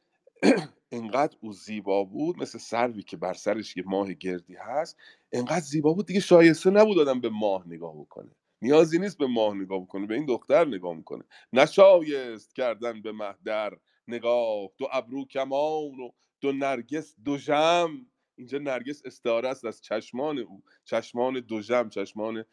انقدر او زیبا بود مثل سروی که بر سرش یه ماه گردی هست انقدر زیبا بود دیگه شایسته نبود آدم به ماه نگاه بکنه. نیازی نیست به ماه نگاه بکنه به این دختر نگاه می‌کنه. نشایست کردن به مهدر نگاه دو ابرو کمان و دو نرگس دو جم اینجا نرگس استعاره است از چشمان او. چشمان دو جم چشمان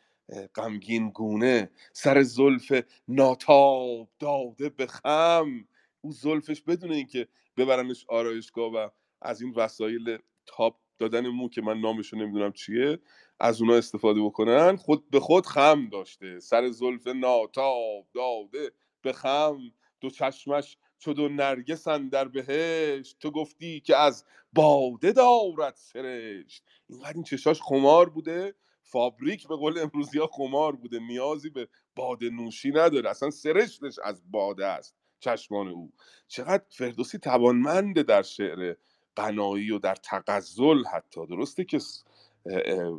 غمگین گونه. سر زلف ناتاب داده به خم. او زلفش بدون اینکه ببرنش آرایشگاه و از این وسایل تاپ دادن مو که من نامشو نمی‌دونم چیه از اونا استفاده بکنن. خود به خود خم داشته. سر زلف ناتاب داده به خم. دو چشمش چو دو نرگس در بهشت. تو گفتی که از باده دارد سرشت. اینقدر این چشاش خمار بوده. فابریک به قول امروزی ها خمار بوده. نیازی به باده نوشی نداره. اصلا سرشتش از باده است. چشمان او. چقدر فردوسی توانمنده در شعر قنایی و در تغزل حتی. درسته که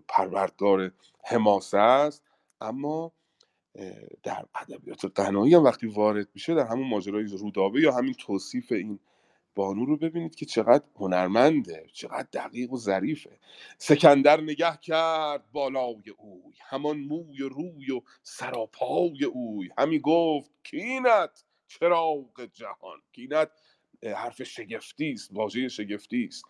پروردگار حماسه است. اما در ادبیات قنایی هم وقتی وارد میشه در همون ماجرای رودابه یا همین توصیف این بانو رو ببینید که چقدر هنرمنده چقدر دقیق و ظریفه. سکندر نگه کرد بالای اوی همان موی و روی و سراپای اوی. همی گفت کینت چراغ جهان؟ کینت حرف شگفتی است واژه شگفتی است.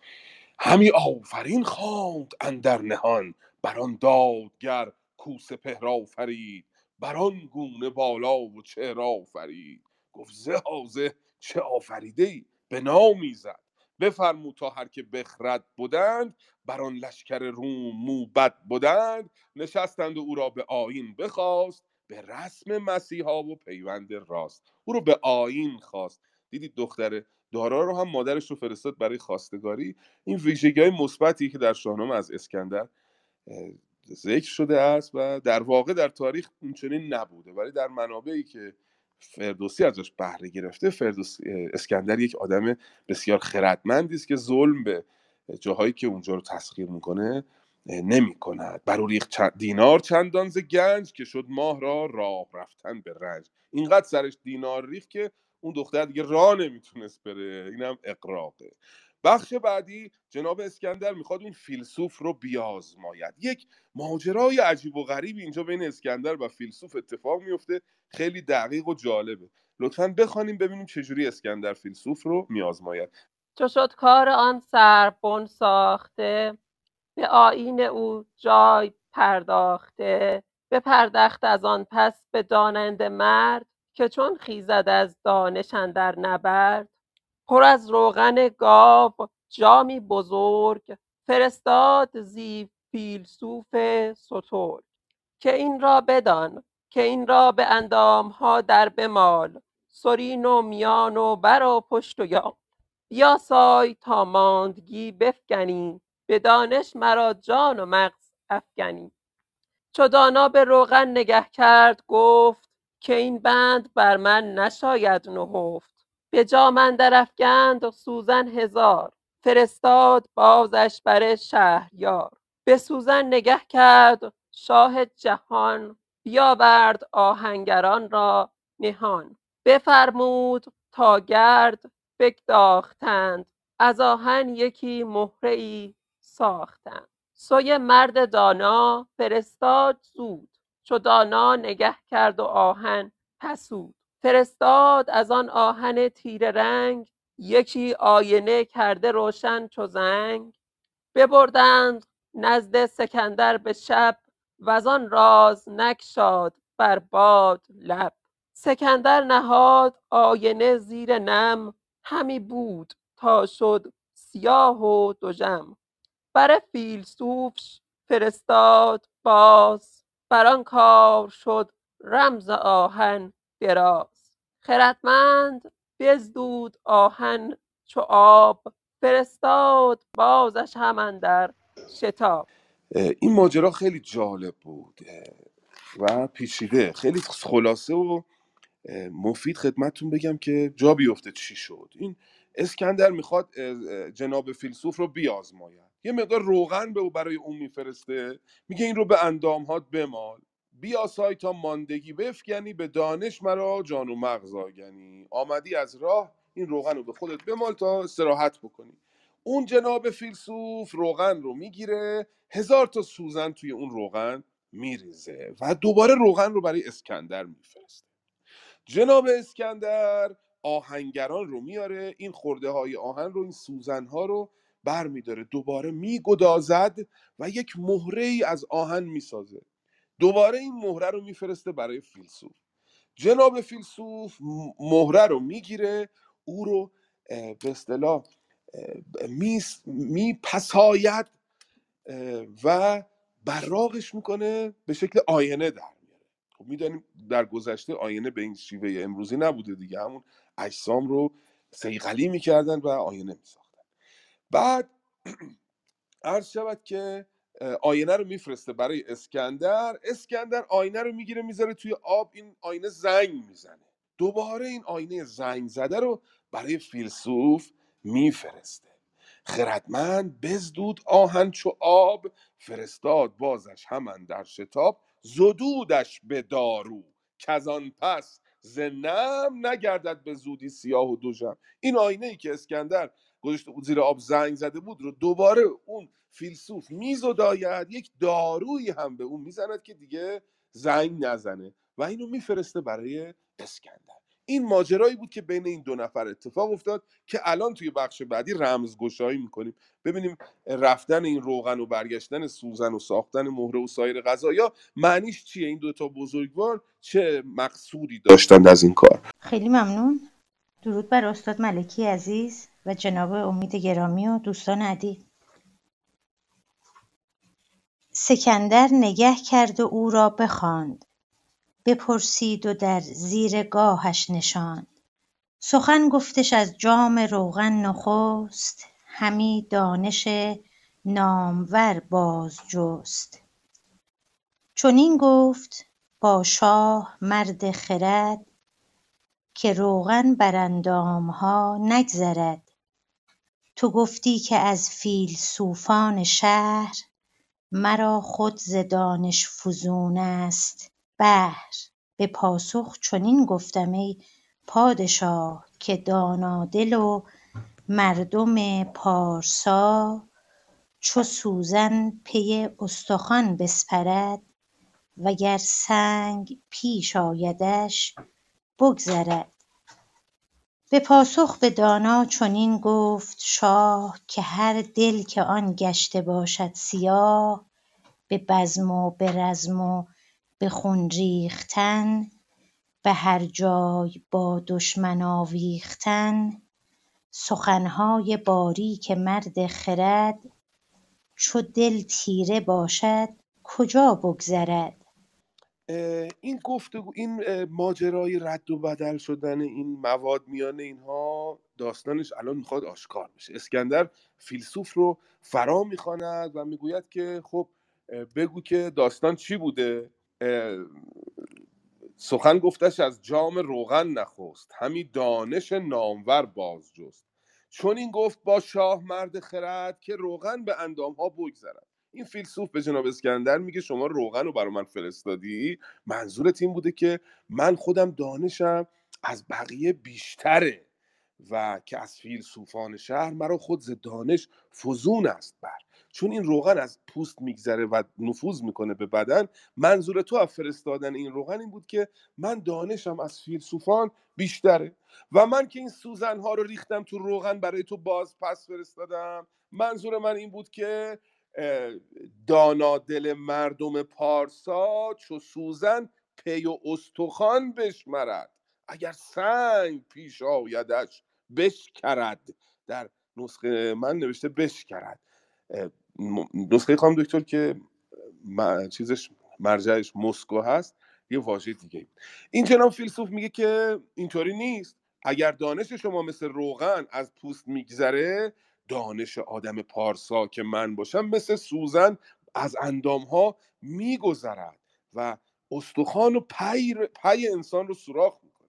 همی آفرین خواند اندر نهان بر آن دادگر کو سپهر آفرید بر آن گونه بالا و چهر آفرید. گفت زه زه چه آفریده ای به نامی زد بفرمود تا هر که بخرد بودند بر آن لشکر روم موبد بودند نشستند و او را به آیین بخواست به رسم مسیحا و پیوند راست. او رو به آیین خواست. دیدید دختر دارا رو هم مادرش رو فرستاد برای خواستگاری. این ویژگی های مثبتی که در شاهنامه از اسکندر ذکر شده است و در واقع در تاریخ اونچنین نبوده. ولی در منابعی که فردوسی ازش بهره گرفته فردوسی اسکندر یک آدم بسیار خردمندی است که ظلم به جاهایی که اونجا رو تسخیر می‌کنه نمی کند بر او ریخت چند دینار چندان ز گنج که شد ماه را راه رفتن به رنج. اینقدر سرش دینار ریخت که اون دختر دیگه راه نمی‌تونست بره. اینم اقراقه بخش بعدی جناب اسکندر می‌خواد اون فیلسوف رو بیازماید. یک ماجرای عجیب و غریبی اینجا بین اسکندر و فیلسوف اتفاق میفته خیلی دقیق و جالبه. لطفا بخوانیم ببینیم چجوری اسکندر فیلسوف رو میازماید. چو شد کار آن سربن ساخته. به آیین او جای پرداخته. بپردخت از آن پس به داننده مرد که چون خیزد از دانش اندر نبرد. پر از روغن گاو جامی بزرگ فرستاد زی فیلسوف سترگ. که این را بدان که این را به اندامها در بمال. سرین و میان و بر و پشت و یال بیاسای تا ماندگی بفگنی به دانش مرا جان و مغز افگنی چو دانا به روغن نگه کرد گفت که این بند بر من نشاید نهفت. به جام اندر افگند سوزن هزار. فرستاد بازش بر شهریار. به سوزن نگه کرد شاه جهان بیاورد آهنگران را نهان. بفرمود تا گرد بگداختند. از آهن یکی مهره ای ساختند. سوی مرد دانا فرستاد زود. چو دانا نگه کرد و آهن پسود. فرستاد از آن آهن تیره رنگ یکی آینه کرده روشن چو زنگ. ببردند نزد سکندر به شب وزان راز نگشاد بر باد لب. سکندر نهاد آینه زیر نم همی بود تا شد سیاه و دژم بر فیلسوفش فرستاد باز بر آن کار شد رمز آهن دراز. خردمند بزدود آهن چو آب فرستاد بازش هم اندر شتاب. این ماجرا خیلی جالب بود و پیچیده. خیلی خلاصه و مفید خدمتتون بگم که جا بیفته چی شد. این اسکندر می‌خواد جناب فیلسوف رو بیازماید. یه مقدار روغن به او برای اون میفرسته میگه این رو به اندامهات بمال. بیاسای تا ماندگی بفگنی به دانش مرا جان و مغز آگنی. آمدی از راه این روغن رو به خودت بمال تا استراحت بکنی. اون جناب فیلسوف روغن رو می‌گیره هزار تا سوزن توی اون روغن میریزه و دوباره روغن رو برای اسکندر میفرسته. جناب اسکندر آهنگران رو میاره این خورده های آهن رو این سوزن ها رو بر میداره دوباره میگدازد و یک مهره ای از آهن می‌سازه. دوباره این مهره رو میفرسته برای فیلسوف. جناب فیلسوف مهره رو می‌گیره او رو به اصطلاح میپساید و براغش می‌کنه به شکل آینه در میاره. خب می‌دانیم در گذشته آینه به این شیوه امروزی نبوده دیگه. همون اجسام رو سیغلی می‌کردن و آینه میساختن. بعد عرض شود که آینه رو میفرسته برای اسکندر. اسکندر آینه رو می‌گیره می‌ذاره توی آب این آینه زنگ می‌زنه. دوباره این آینه زنگ زده رو برای فیلسوف میفرسته. خردمند بزدود آهن چو آب فرستاد بازش همان در شتاب. زدودش به دارو کزان پس ز نم نگردد به زودی سیاه و دوژم. این آینه ای که اسکندر گذاشته بود زیر آب زنگ زده بود رو دوباره اون فیلسوف میزداید یک دارویی هم به اون می‌زند که دیگه زنگ نزنه و اینو میفرسته برای اسکندر. این ماجرایی بود که بین این دو نفر اتفاق افتاد که الان توی بخش بعدی رمزگشایی می‌کنیم. ببینیم رفتن این روغن و برگشتن سوزن و ساختن مهره و سایر غذایا معنیش چیه؟ این دوتا بزرگوار چه مقصودی داشتند از این کار؟ خیلی ممنون. درود بر استاد ملکی عزیز. و جناب امید گرامی و دوستان عدید سکندر نگه کرد و او را بخواند. بپرسید و در زیر گاهش نشاند. سخن گفتش از جام روغن نخست همی دانش نامور بازجست چنین گفت با شاه مرد خرد که روغن بر اندامها نگذرد. تو گفتی که از فیلسوفان شهر مرا خود ز دانش فزون است. بهر به پاسخ چنین گفتم ای پادشاه که دانادل و مردم پارسا چو سوزن پی استخوان بسپرد وگر سنگ پیش آیدش بگذرد. به پاسخ به دانا چنین گفت شاه که هر دل که آن گشته باشد سیاه به بزم و به رزم و به خون ریختن به هر جای با دشمن آویختن سخنهای باریک مرد خرد چو دل تیره باشد کجا بگذرد؟ این گفتگو این ماجرای رد و بدل شدن این مواد میان اینها داستانش الان می‌خواد آشکار بشه. اسکندر فیلسوف رو فرا می‌خواند و می‌گوید که خب بگو که داستان چی بوده؟ سخن گفتش از جام روغن نخست همی دانش نامور باز جست چون این گفت با شاه مرد خرد که روغن به اندام ها بگذرد. این فیلسوف به جناب اسکندر میگه شما روغن رو برای من فرستادی؟ منظورت این بوده که من خودم دانشم از بقیه بیشتره و که از فیلسوفان شهر مرا خود ز دانش فزون است بر. چون این روغن از پوست میگذره و نفوذ می‌کنه به بدن منظور تو از فرستادن این روغن این بود که من دانشم از فیلسوفان بیشتره. و من که این سوزن ها رو ریختم تو روغن برای تو باز پس فرستادم منظور من این بود که دانا دل مردم پارسا چو سوزن پی و استخوان بشمرد. اگر سنگ پیش آیدش بشکرد. در نسخه من نوشته بشکرد. نسخه خواهم دکتر که چیزش مرجعش مسکو هست یه واژه دیگه. این جناب فیلسوف میگه که اینطوری نیست. اگر دانش شما مثل روغن از پوست میگذره دانش آدم پارسا که من باشم مثل سوزن از اندام ها میگذرد و استخوان و پی, پی انسان رو سوراخ می‌کنه.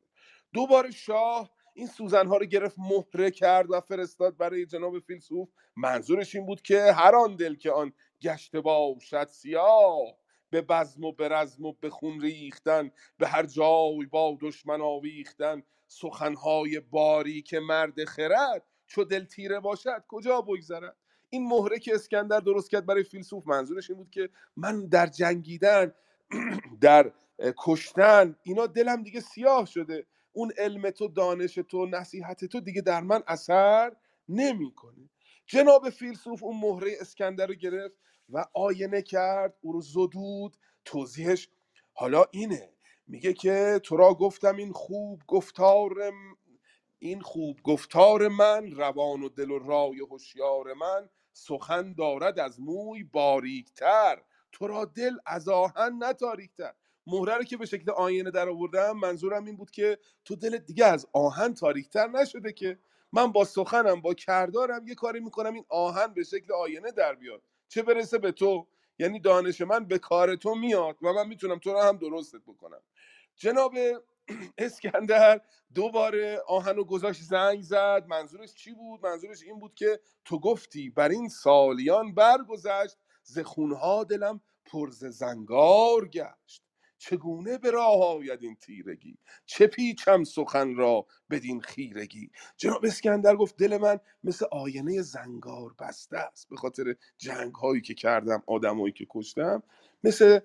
دوباره شاه این سوزن ها رو گرفت مهره کرد و فرستاد برای جناب فیلسوف. منظورش این بود که هر آن دل که آن گشته باشد سیاه به بزم و به رزم و به خون ریختن به هر جای با دشمن آویختن سخنهای باریک مرد خرد چو دل تیره باشد کجا بگذرد؟ این مهره که اسکندر درست کرد برای فیلسوف منظورش این بود که من در جنگیدن در کشتن اینا دلم دیگه سیاه شده. اون علم تو دانش تو نصیحت تو دیگه در من اثر نمی‌کنه. جناب فیلسوف اون مهره اسکندر رو گرفت و آینه کرد او رو زدود. توضیحش حالا اینه. میگه که تو را گفتم این خوب گفتار این خوب گفتار من روان و دل و رای هوشیار من سخن دارد از موی باریکتر. تو را دل از آهن نتاریکتر. مهره رو که به شکل آینه در آوردم منظورم این بود که تو دلت دیگه از آهن تاریکتر نشده که. من با سخنم با کردارم یه کاری می‌کنم این آهن به شکل آینه در بیاد. چه برسه به تو؟ یعنی دانش من به کار تو میاد و من می‌تونم تو رو هم درستت بکنم. جناب اسکندر دوباره آهن و گذاشت زنگ زد. منظورش چی بود؟ منظورش این بود که تو گفتی بر این سالیان برگذشت ز خونها دلم پرز زنگار گشت. چگونه به راه آید این تیرگی؟ چه پیچم سخن را بدین خیرگی؟ جناب اسکندر گفت دل من مثل آینه زنگار بسته است. به خاطر جنگ هایی که کردم آدمایی که کشتم مثل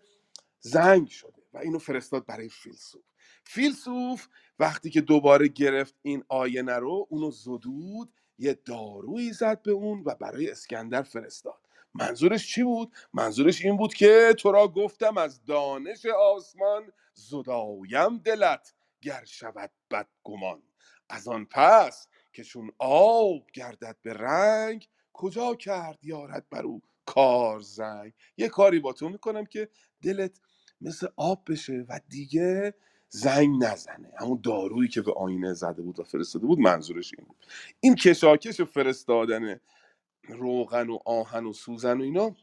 زنگ شده و اینو فرستاد برای فیلسوف. فیلسوف وقتی که دوباره گرفت این آینه رو اونو زدود یه دارویی زد به اون و برای اسکندر فرستاد. منظورش چی بود؟ منظورش این بود که تو را گفتم از دانش آسمان زدایم دلت گر شود بد گمان از آن پس که چون آب گردد به رنگ کجا کرد یارد بر او کار زنگ؟ یه کاری با تو می‌کنم که دلت مثل آب بشه و دیگه زنگ نزنه. همون دارویی که به آینه زده بود و فرستاده بود منظورش این بود. این کشاکش فرستادن روغن و آهن و سوزن و اینا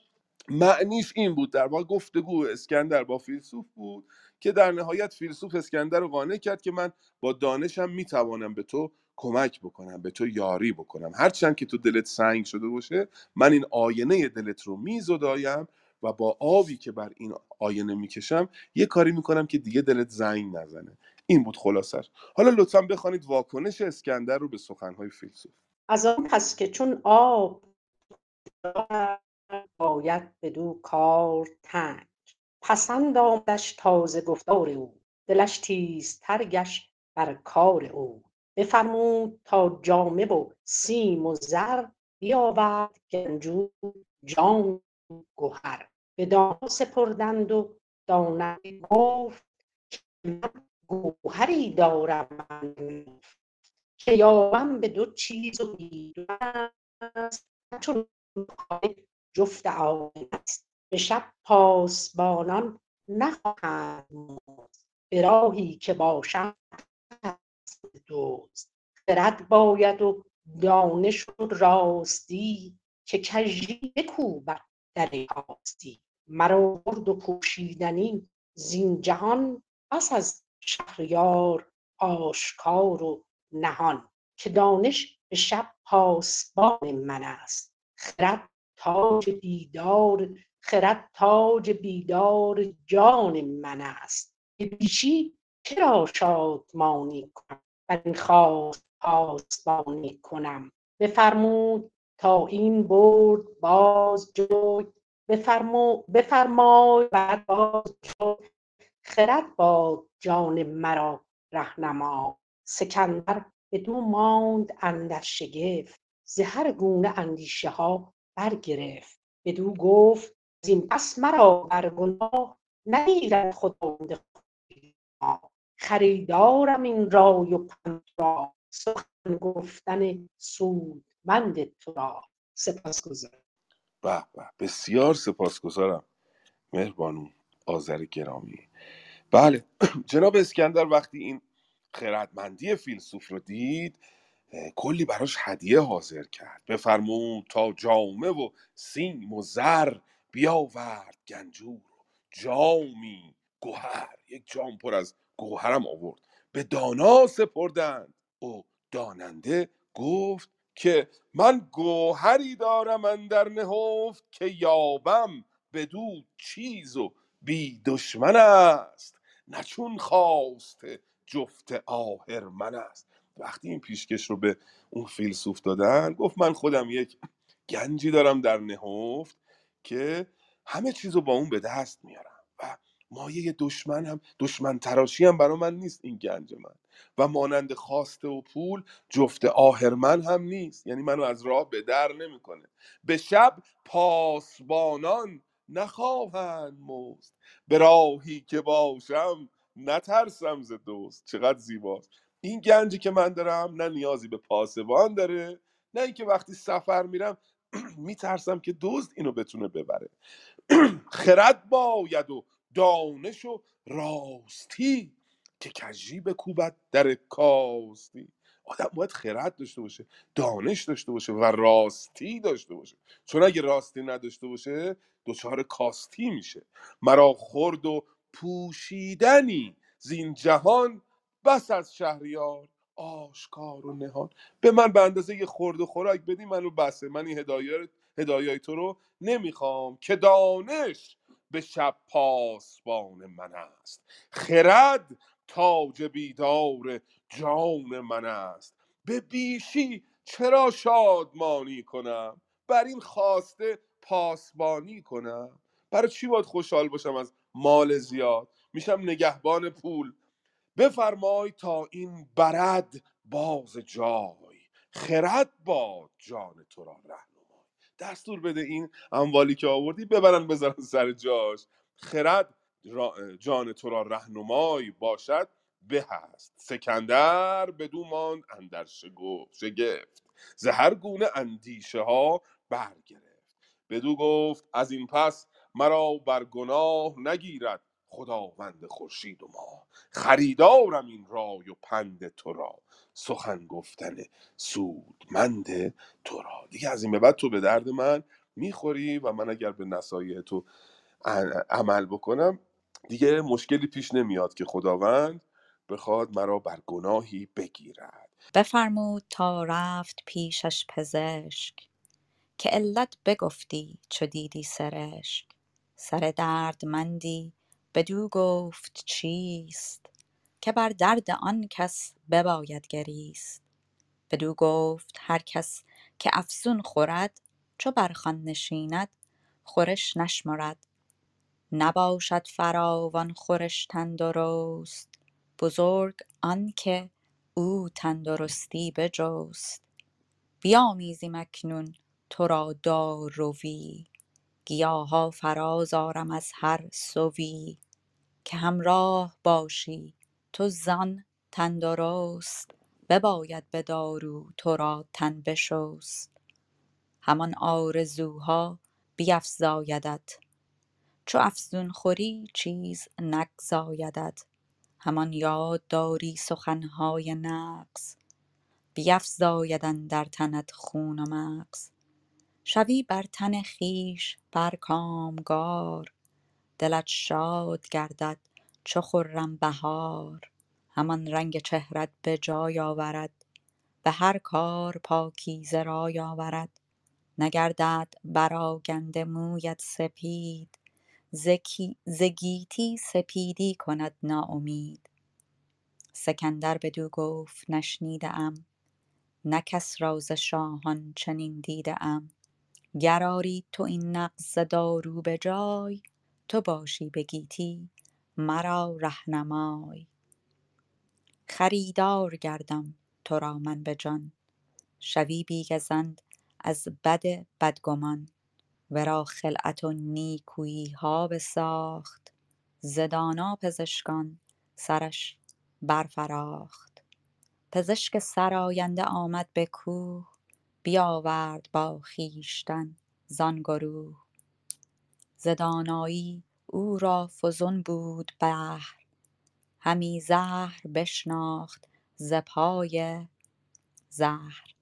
معنیش این بود. در واقع گفتگو اسکندر با فیلسوف بود که در نهایت فیلسوف اسکندر رو قانع کرد که من با دانشم می‌توانم به تو کمک بکنم به تو یاری بکنم. هرچند که تو دلت سنگ شده باشه من این آینه دلت رو میزدایم و با آبی که بر این آینه می‌کشم یه کاری می‌کنم که دیگه دلت زنگ نزنه. این بود خلاصش. حالا لطفا بخوانید واکنش اسکندر رو به سخنهای فیلسوف. از آن پس که چون آب باید بدو کار تنگ. پسند آمدش تازه گفتار او. دلش تیزتر گشت بر کار او. بفرمود تا جامه و سیم و زر بیاورد گنجور جام گهر به دانا سپردند و دانا گفت گوهری دارم من که یابم به دو چیز و چون جفت آینه است. به شب پاسبانان نخواهند مرد به راهی که باشد دزد خرد باید و دانش و راستی که کژی بکوبد در کاستی مرا برد و پوشیدنی زین جهان پس از شهریار آشکار و نهان که دانش به شب پاسبان من است. خرد تاج دیدار خرد تاج بیدار جان من است. به بیشی چرا شادمانی کنم؟ بر این خواست پاسبانی کنم. بفرمود تا این برد باز جوی بفرمو بفرمای بعد جوی خرد باد جان مرا رهنما. سکندر بدو ماند اندر شگفت ز هر گونه اندیشه ها برگرفت. بدو گفت زین پس مرا بر گناه نگیرد خداوند خریدارم این رای و پند را سخن گفتن سودمند تو را. سپاسگزارم. به به. بسیار سپاسگزارم. مهربانو آذر گرامی. بله. جناب اسکندر وقتی این خردمندی فیلسوف رو دید کلی براش هدیه حاضر کرد. بفرمود تا جامه و سیم و زر بیاورد. گنجور و جامی گوهر. یک جام پر از گوهرم آورد. به دانا سپردند. او داننده گفت که من گوهری دارم اندر نهفت که یابم بدو چیز و بی دشمن است. نه چون خواسته جفت آهرمن است. وقتی این پیشکش رو به اون فیلسوف دادن گفت من خودم یک گنجی دارم در نهفت که همه چیز رو با اون به دست میارم و مایه دشمن هم دشمن تراشی هم برا من نیست این گنج من. و مانند خواسته و پول جفت آهرمن هم نیست. یعنی منو از راه به در نمی‌کنه. به شب پاسبانان نخواهند مزد. به راهی که باشم نترسم ز دوست چقدر زیباست. این گنجی که من دارم نه نیازی به پاسبان داره نه اینکه وقتی سفر میرم میترسم که دزد اینو بتونه ببره. خرد باید و دانش و راستی. که کجی بکوبد در کاستی. آدم باید خرد داشته باشه دانش داشته باشه و راستی داشته باشه. چون اگه راستی نداشته باشه دچار کاستی میشه. مرا خورد و پوشیدنی زین جهان بس از شهریار آشکار و نهان. به من به اندازه یه خورد و خوراک بدی منو بسه. من این هدایت هدایای تو رو نمی‌خوام. که دانش به شب پاسبان من است. خرد تاج بیدار جان من است. به بیشی چرا شادمانی کنم؟ بر این خواسته پاسبانی کنم. برای چی باید خوشحال باشم از مال زیاد؟ میشم نگهبان پول. بفرمای تا این برد باز جای. خرد باد جان تو را رهنمای دستور بده این اموالی که آوردی ببرن بذارن سر جاش. خرد جان تو را رهنمای باشد به هست. سکندر بدو ماند اندر شگفت ز هر گونه اندیشه ها برگرفت. بدو گفت از این پس مرا بر گناه نگیرد. خداوند خورشید و ماه خریدارم این رای و پند تو را. سخن گفتن سودمند تو را. دیگه از این به بعد تو به درد من می‌خوری و من اگر به نصایح تو عمل بکنم دیگه مشکلی پیش نمیاد که خداوند بخواد مرا بر گناهی بگیرد. بفرمود تا رفت پیشش پزشک که علت بگفتی چو دیدی سرشک. سر دردمندی بدو گفت چیست که بر درد آن کس بباید گریست. بدو گفت هر کس که افزون خورد چو بر خوان نشیند خورش نشمرد. نباشد فراوان خورش تندرست بزرگ آنکه او تندرستی بجست. بیامیزیم اکنون تو را داروی گیاها فراز آرم از هر سوی. که همراه باشی تو زان تندرست بباید به دارو تو را تن بشست. همان آرزوها بیفزایدت. چو افزون خوری چیز نگزایدت. همان یاد داری سخنهای نغز بیفزاید اندر تنت خون و مغز. شوی بر تن خویش بر کامگار. دلت شاد گردد چو خرم بهار. همان رنگ چهرت به جای آورد به هر کار پاکیزه رای آورد. نگردد براگنده مویت سپید ز گیتی سپیدی کند ناامید. سکندر بدو گفت نشنیده ام نه کس را ز شاهان چنین دیده ام. گر آری تو این ز دارو به جای تو باشی به گیتی مرا رهنمای. خریدار گردم تو را من به جان شوی بی گزند از بد بدگمان. ورا خلعت و نیکوییها بساخت ز دانا پزشکان سرش برفراخت. پزشک سراینده آمد به کوه بیاورد با خویشتن زان گروه. ز دانایی او را فزون بود بحر همی زهر بشناخت ز پای زهر.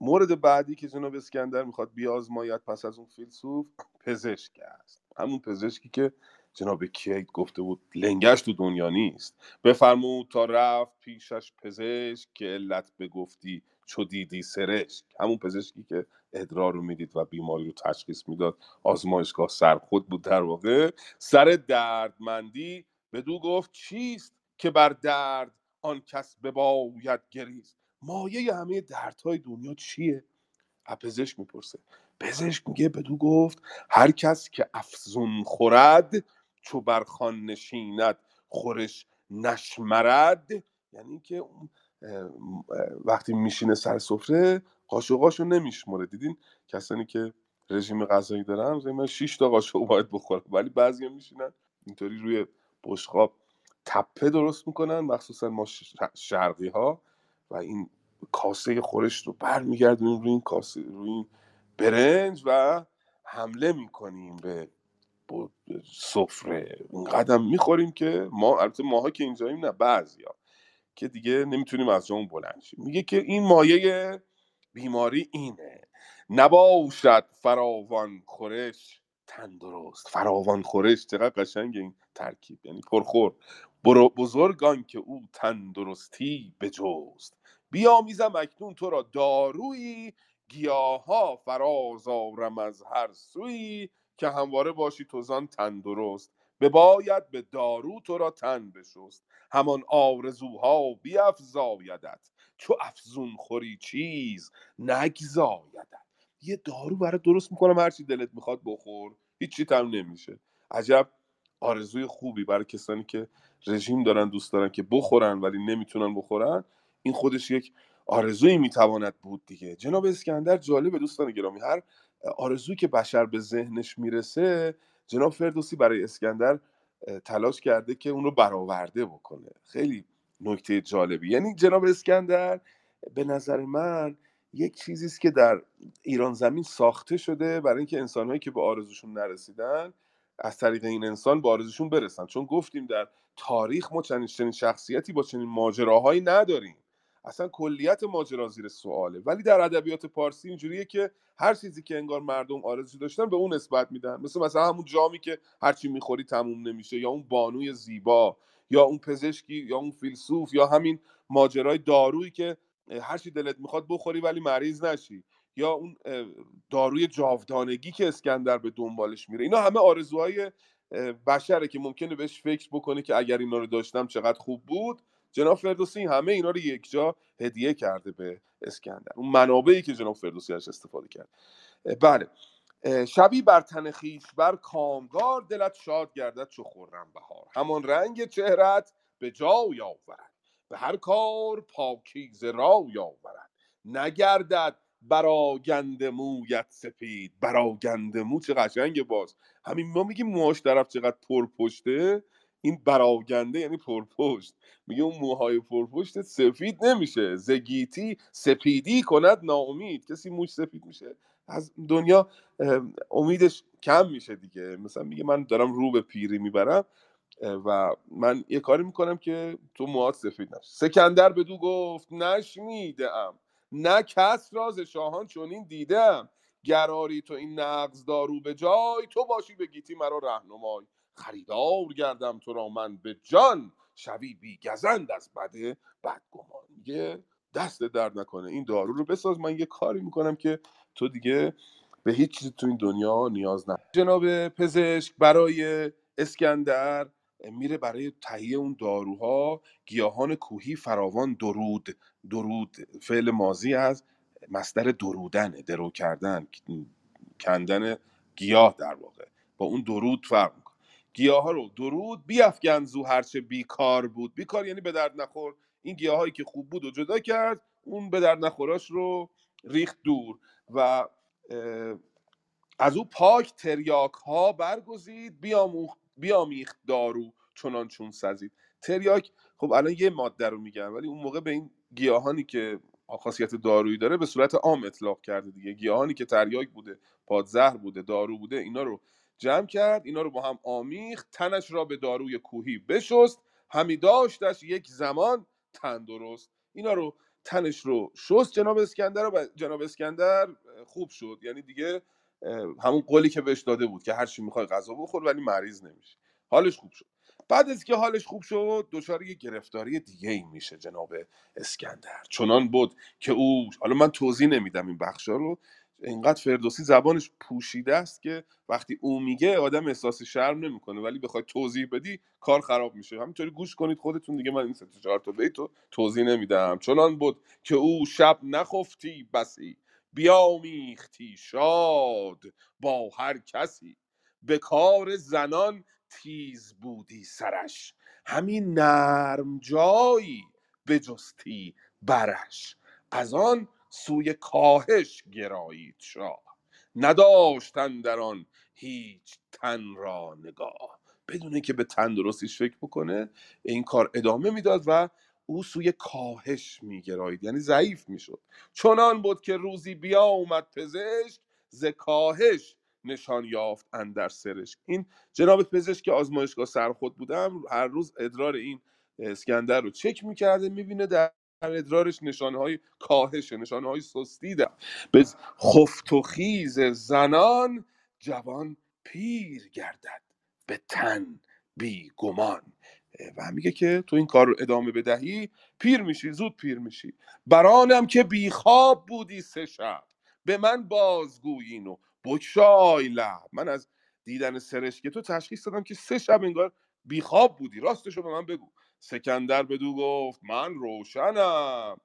مورد بعدی که جناب اسکندر می‌خواد بیازماید پس از اون فیلسوف پزشک است. همون پزشکی که جناب کیت گفته بود لنگش تو دنیا نیست. بفرمود تا رفت پیشش پزشک که علت بگفتی چو دیدی سرشک. همون پزشکی که ادرار رو می‌دید و بیماری رو تشخیص می‌داد. آزمایشگاه سرخود بود در واقع. سر دردمندی بدو گفت چیست که بر درد آن کس بباید گریست؟ مایه همه دردهای دنیا چیه؟ پزشک می‌پرسه. پزشک میگه بدو گفت هر کس که افزون خورد چو بر خوان نشیند خورش نشمرد. یعنی که وقتی میشینه سر سفره قاشقاشو نمیشمره دیدین؟ کسانی که رژیم غذایی دارن من 6 تا قاشق باید بخورم ولی بعضیا میشینن اینطوری روی بشقاب تپه درست می‌کنن مخصوصا ما شرقی ها و این کاسه خورش رو برمیگردونیم روی این کاسه روی این برنج و حمله می‌کنیم به سفره. این قدم می‌خوریم که ما البته ماها که اینجاییم نه بعضیا. که دیگه نمی‌تونیم از جامون بلند شیم. میگه که این مایه بیماری اینه. نباشد فراوان خورش تندرست. فراوان خورش چقدر قشنگ این ترکیب. یعنی پرخور. بزرگان که او تندرستی بجست. بیامیزم اکنون تو را دارویی. گیاها فراز آرم از هر سوی که همواره باشی توزان تندرست. بباید به دارو تو را تن بشست. همان آرزوها بیفزایدت. چو افزون خوری چیز نگزایدت. یه دارو برای درست می‌کنم هرچی دلت می‌خواد بخور. هیچی تم نمیشه. عجب آرزوی خوبی برای کسانی که رژیم دارن دوست دارن که بخورن ولی نمی‌تونن بخورن. این خودش یک آرزویی می‌تواند بود دیگه. جناب اسکندر جالب دوستان گرامی. هر آرزویی که بشر به ذهنش می‌رسه جناب فردوسی برای اسکندر تلاش کرده که اون رو برآورده بکنه. خیلی نکته جالبی. یعنی جناب اسکندر به نظر من یک چیزی است که در ایران زمین ساخته شده برای اینکه انسانهایی که به آرزوشون نرسیدن از طریق این انسان به آرزوشون برسن. چون گفتیم در تاریخ ما چنین شخصیتی با چنین ماجراهایی نداریم. اصلا کلیت ماجرا زیر سواله. ولی در ادبیات پارسی اینجوریه که هر چیزی که انگار مردم آرزو داشتن به اون نسبت میدن. مثل مثلا همون جامی که هرچی می‌خوری تموم نمیشه یا اون بانوی زیبا یا اون پزشکی یا اون فیلسوف یا همین ماجرای دارویی که هرچی دلت می‌خواد بخوری ولی مریض نشی یا اون داروی جاودانگی که اسکندر به دنبالش میره. اینا همه آرزوهای بشره که ممکنه بهش فکر بکنه که اگر اینا رو داشتم چقدر خوب بود. جناب فردوسی همه اینا رو یک جا هدیه کرده به اسکندر. اون منابعی که جناب فردوسی ازش استفاده کرد. بله. شبی بر تن خویش بر کامگار دلت شاد گردد چو خرم بهار. همان رنگ چهرت به جای آورد. به هر کار پاکیزه رای آورد. نگردد براگنده مویت سپید. براگنده مو چه قشنگه باز. همین ما میگیم موهاش طرف چقدر پرپشته؟ این براگنده یعنی پرپشت. میگه اون موهای پرپشت سفید نمیشه. زگیتی سپیدی کند ناامید. کسی موش سفید میشه از دنیا امیدش کم میشه دیگه. مثلا میگه من دارم رو به پیری می‌برم و من یه کاری می‌کنم که تو موهات سفید نشه سکندر بدو گفت نشنیدم نه کس راز شاهان چنین دیدم گراری تو این نقض دارو به جای تو باشی به گیتی مرا رهنمای. خریدار گردم تو را من به جان شوی بی گزند از بده بدگمان. میگه دست درد نکنه این دارو رو بساز من یه کاری می‌کنم که تو دیگه به هیچ چیزی تو این دنیا نیاز نه جناب پزشک برای اسکندر میره برای تهیه اون داروها. گیاهان کوهی فراوان درود درود فعل ماضی از مصدر درودنه درو کردن کندن گیاه در واقع. با اون درود فرق گیاه ها رو. درود. بیافگن زو هرچه بیکار بود. بیکار یعنی به درد نخور. این گیاهایی که خوب بود و جدا کرد اون به درد نخوراش رو ریخت دور. و از او پاک تریاک ها برگزید. بیاموخت بیامیخت دارو چنان چون سزید. تریاک خب الان یه ماده رو میگن ولی اون موقع به این گیاهانی که خاصیت دارویی داره به صورت عام اطلاق کرده دیگه. گیاهانی که تریاک بوده پادزهر بوده دارو بوده اینا رو جمع کرد اینا رو با هم آمیخت تنش را به داروی کوهی بشست همی داشتش یک زمان تندرست اینا رو تنش رو شست جناب اسکندر و جناب اسکندر خوب شد. یعنی دیگه همون قولی که بهش داده بود که هر چی می‌خوای غذا بخور ولی مریض نمیشه حالش خوب شد. بعد از که حالش خوب شد دچار یه گرفتاری دیگه ای میشه جناب اسکندر. چنان بود که او حالا من توضیح نمیدم این بخشا رو. اینقدر فردوسی زبانش پوشیده است که وقتی او میگه آدم احساس شرم نمی‌کنه. ولی بخوای توضیح بدی کار خراب میشه. همینطوری گوش کنید خودتون دیگه من این سه چهار تا بیت رو توضیح نمیدم. چنان بود که او شب نخفتی بسی بیامیختی شاد با هر کسی. به کار زنان تیز بودی سرش. همین نرم جایی بجستی برش. از آن سوی کاهش گرایید شاه. نداشتن در آن هیچ تن را نگاه. بدون که به تن درستیش فکر بکنه این کار ادامه می‌داد و او سوی کاهش میگرایید. یعنی ضعیف می‌شد. چنان بود که روزی بیا اومد پزشک ز کاهش نشان یافت اندر سرشک این جناب پزشک که آزمایشگاه سرخود بودم هر روز ادرار این اسکندر رو چک می‌کرده می‌بینه در ادرارش نشانه های کاهش نشانه های سستی در. به خفت و خیز زنان جوان پیر گردد به تن بی گمان. و میگه که تو این کار رو ادامه بدهی پیر میشی زود پیر میشی. برانم که بیخواب بودی سه شب. به من بازگویین و بگشای لب. من از دیدن سرشک تو تشخیص دادم که سه شب انگار بیخواب بودی. راستشو به من بگو. سکندر بدو گفت من روشنم.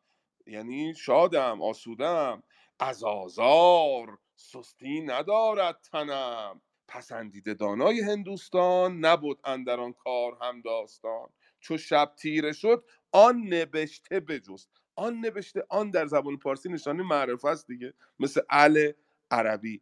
یعنی شادم آسودم. از آزار سستی ندارد تنم. پسندیده دانای هندوستان نبود اندر آن کار هم داستان. چو شب تیره شد آن نبشته بجست. آن نبشته آن در زبان پارسی نشانه معرفت است دیگه. مثل ال عربی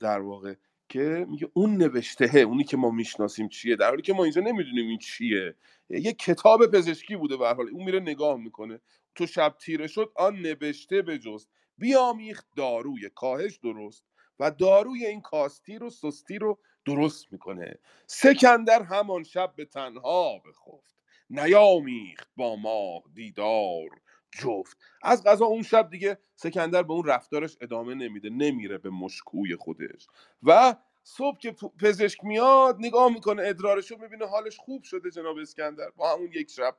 در واقع. که میگه اون نوشتهه اونی که ما می‌شناسیم چیه؟ در حالی که ما اینجا نمی‌دونیم این چیه. یه کتاب پزشکی بوده به حال. اون میره نگاه می‌کنه. تو شب تیره شد آن نوشته بجست بیامیخت داروی. کاهش درست. و داروی این کاستی رو سستی رو درست می‌کنه. سکندر همان شب به تنها بخفت. نیامیخت با ماه دیدار. جفت. از غذا اون شب دیگه سکندر به اون رفتارش ادامه نمیده نمیره به مشکوی خودش. و صبح که پزشک میاد نگاه می‌کنه ادرارشو می‌بینه حالش خوب شده جناب اسکندر. با همون یک شب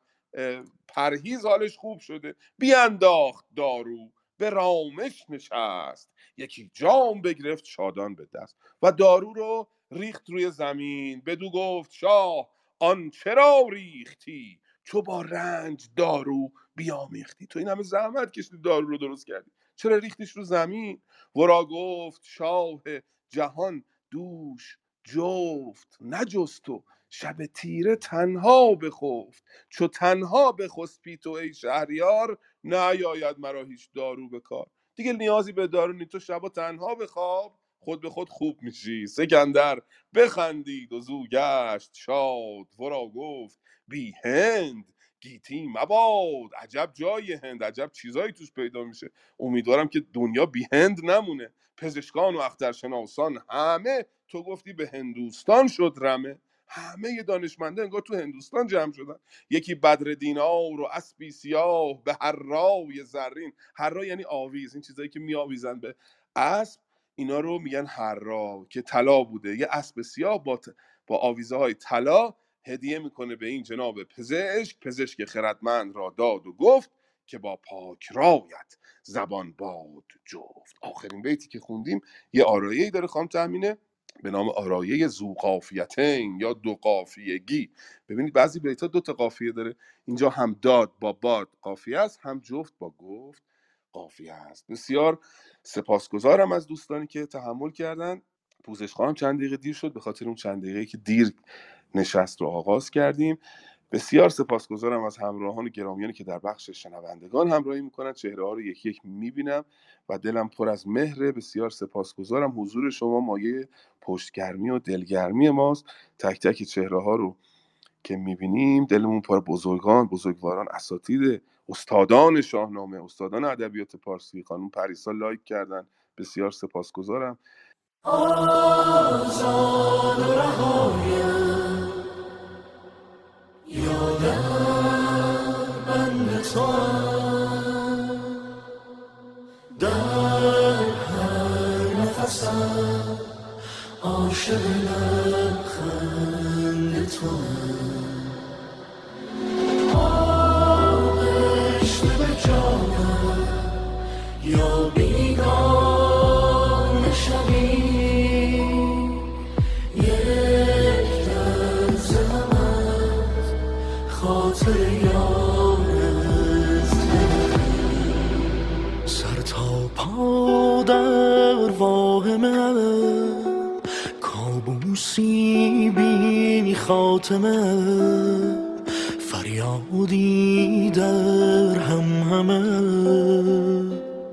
پرهیز حالش خوب شده. بیانداخت دارو به رامش نشست. یکی جام بگرفت شادان به دست. و دارو رو ریخت روی زمین. بدو گفت شاه آن چرا ریختی؟ چو با رنج دارو بیامیختی. تو این همه زحمت کشیدی دارو رو درست کردی. چرا ریختیش رو زمین؟ ورا گفت شاه جهان دوش جفت نجست و شب تیره تنها بخفت. چو تنها بخسپی تو ای شهریار نیاید مرا هیچ دارو به کار. دیگه نیازی به دارو نیست تو شبا تنها بخواب. خود به خود خوب میشی. سکندر بخندید و زو گشت شاد. ورا گفت بی هند گیتی مباد. عجب جای هند عجب چیزایی توش پیدا میشه. امیدوارم که دنیا بی هند نمونه. پزشکان و اخترشناسان همه. تو گفتی به هندوستان شد رمه. همه دانشمنده انگار تو هندوستان جمع شدن. یکی بدر دینار و اسبی سیاه به هر رای زرین. هر یعنی آویز. این چیزایی که میآویزن به اسب. اینا رو میگن هررا که طلا بوده. یه اسب سیاه با, ت- با آویزه های طلا هدیه می‌کنه به این جناب پزشک. پزشک خردمند را داد و گفت که با پاک رایت زبان باد جفت. آخرین بیتی که خوندیم یه آرایه داره خانم تهمینه به نام آرایه زو قافیتین یا دو قافیگی. ببینید بعضی بیت ها دو تا قافیه داره. اینجا هم داد با باد قافیه است هم جفت با گفت. قافیه است بسیار سپاسگزارم از دوستانی که تحمل کردن. پوزش خواهم چند دقیقه دیر شد به خاطر اون چند دقیقه که دیر نشست رو آغاز کردیم. بسیار سپاسگزارم از همراهان گرامیانی که در بخش شنوندگان همراهی می‌کنن چهره ها رو یکی یک می‌بینم و دلم پر از مهره. بسیار سپاسگزارم. حضور شما مایه پشتگرمی و دلگرمی ماست. تک تک چهره ها رو که می‌بینیم دلمون پر بزرگان بزرگواران اساتید استادان شاهنامه استادان ادبیات پارسی خانم پریسا لایک کردن. بسیار سپاسگزارم. سر تا پا در واهمه کابوسی بی خاتمه. فریادی در هم همه.